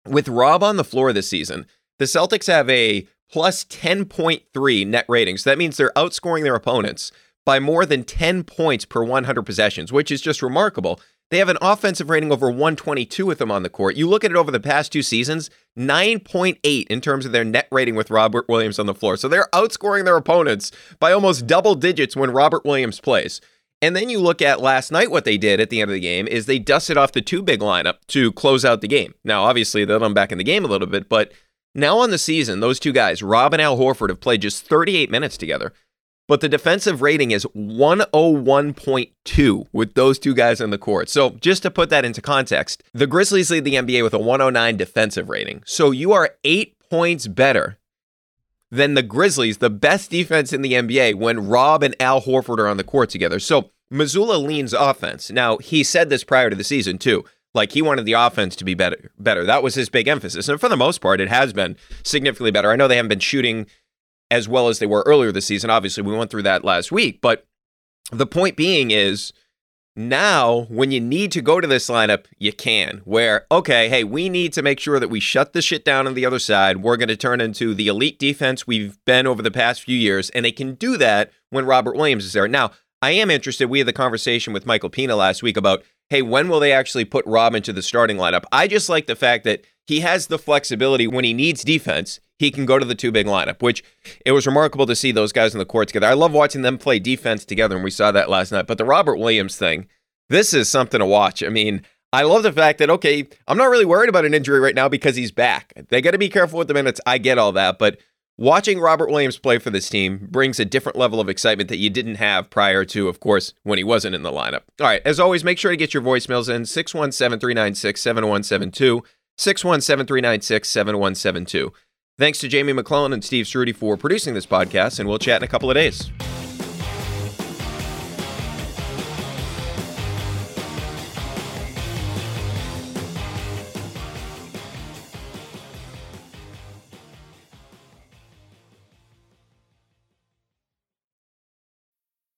Speaker 3: With Rob on the floor this season, the Celtics have a plus 10.3 net rating. So that means they're outscoring their opponents by more than 10 points per 100 possessions, which is just remarkable. They have an offensive rating over 122 with them on the court. You look at it over the past two seasons, 9.8 in terms of their net rating with Robert Williams on the floor. So they're outscoring their opponents by almost double digits when Robert Williams plays. And then you look at last night, what they did at the end of the game is they dusted off the two big lineup to close out the game. Now, obviously, they let them back in the game a little bit, but now on the season, those two guys, Rob and Al Horford, have played just 38 minutes together but the defensive rating is 101.2 with those two guys on the court. So, just to put that into context, the Grizzlies lead the NBA with a 109 defensive rating. So, you are eight points better than the Grizzlies, the best defense in the NBA, when Rob and Al Horford are on the court together. So, Mazzulla leans offense. Now, he said this prior to the season, too. Like he wanted the offense to be better. Better. That was his big emphasis. And for the most part, it has been significantly better. I know they haven't been shooting as well as they were earlier this season. Obviously, we went through that last week. But the point being is now when you need to go to this lineup, you can. Where, okay, hey, we need to make sure that we shut the shit down on the other side. We're going to turn into the elite defense we've been over the past few years. And they can do that when Robert Williams is there. Now, I am interested. We had the conversation with Michael Pina last week about, hey, when will they actually put Rob into the starting lineup? I just like the fact that he has the flexibility when he needs defense he can go to the two big lineup, which it was remarkable to see those guys in the court together. I love watching them play defense together, and we saw that last night. But the Robert Williams thing, this is something to watch. I mean, I love the fact that, okay, I'm not really worried about an injury right now because he's back. They got to be careful with the minutes. I get all that. But watching Robert Williams play for this team brings a different level of excitement that you didn't have prior to, of course, when he wasn't in the lineup. All right, as always, make sure to get your voicemails in 617 396 7172. 617 396 7172. Thanks to Jamie McClellan and Steve Ceruti for producing this podcast, and we'll chat in a couple of days.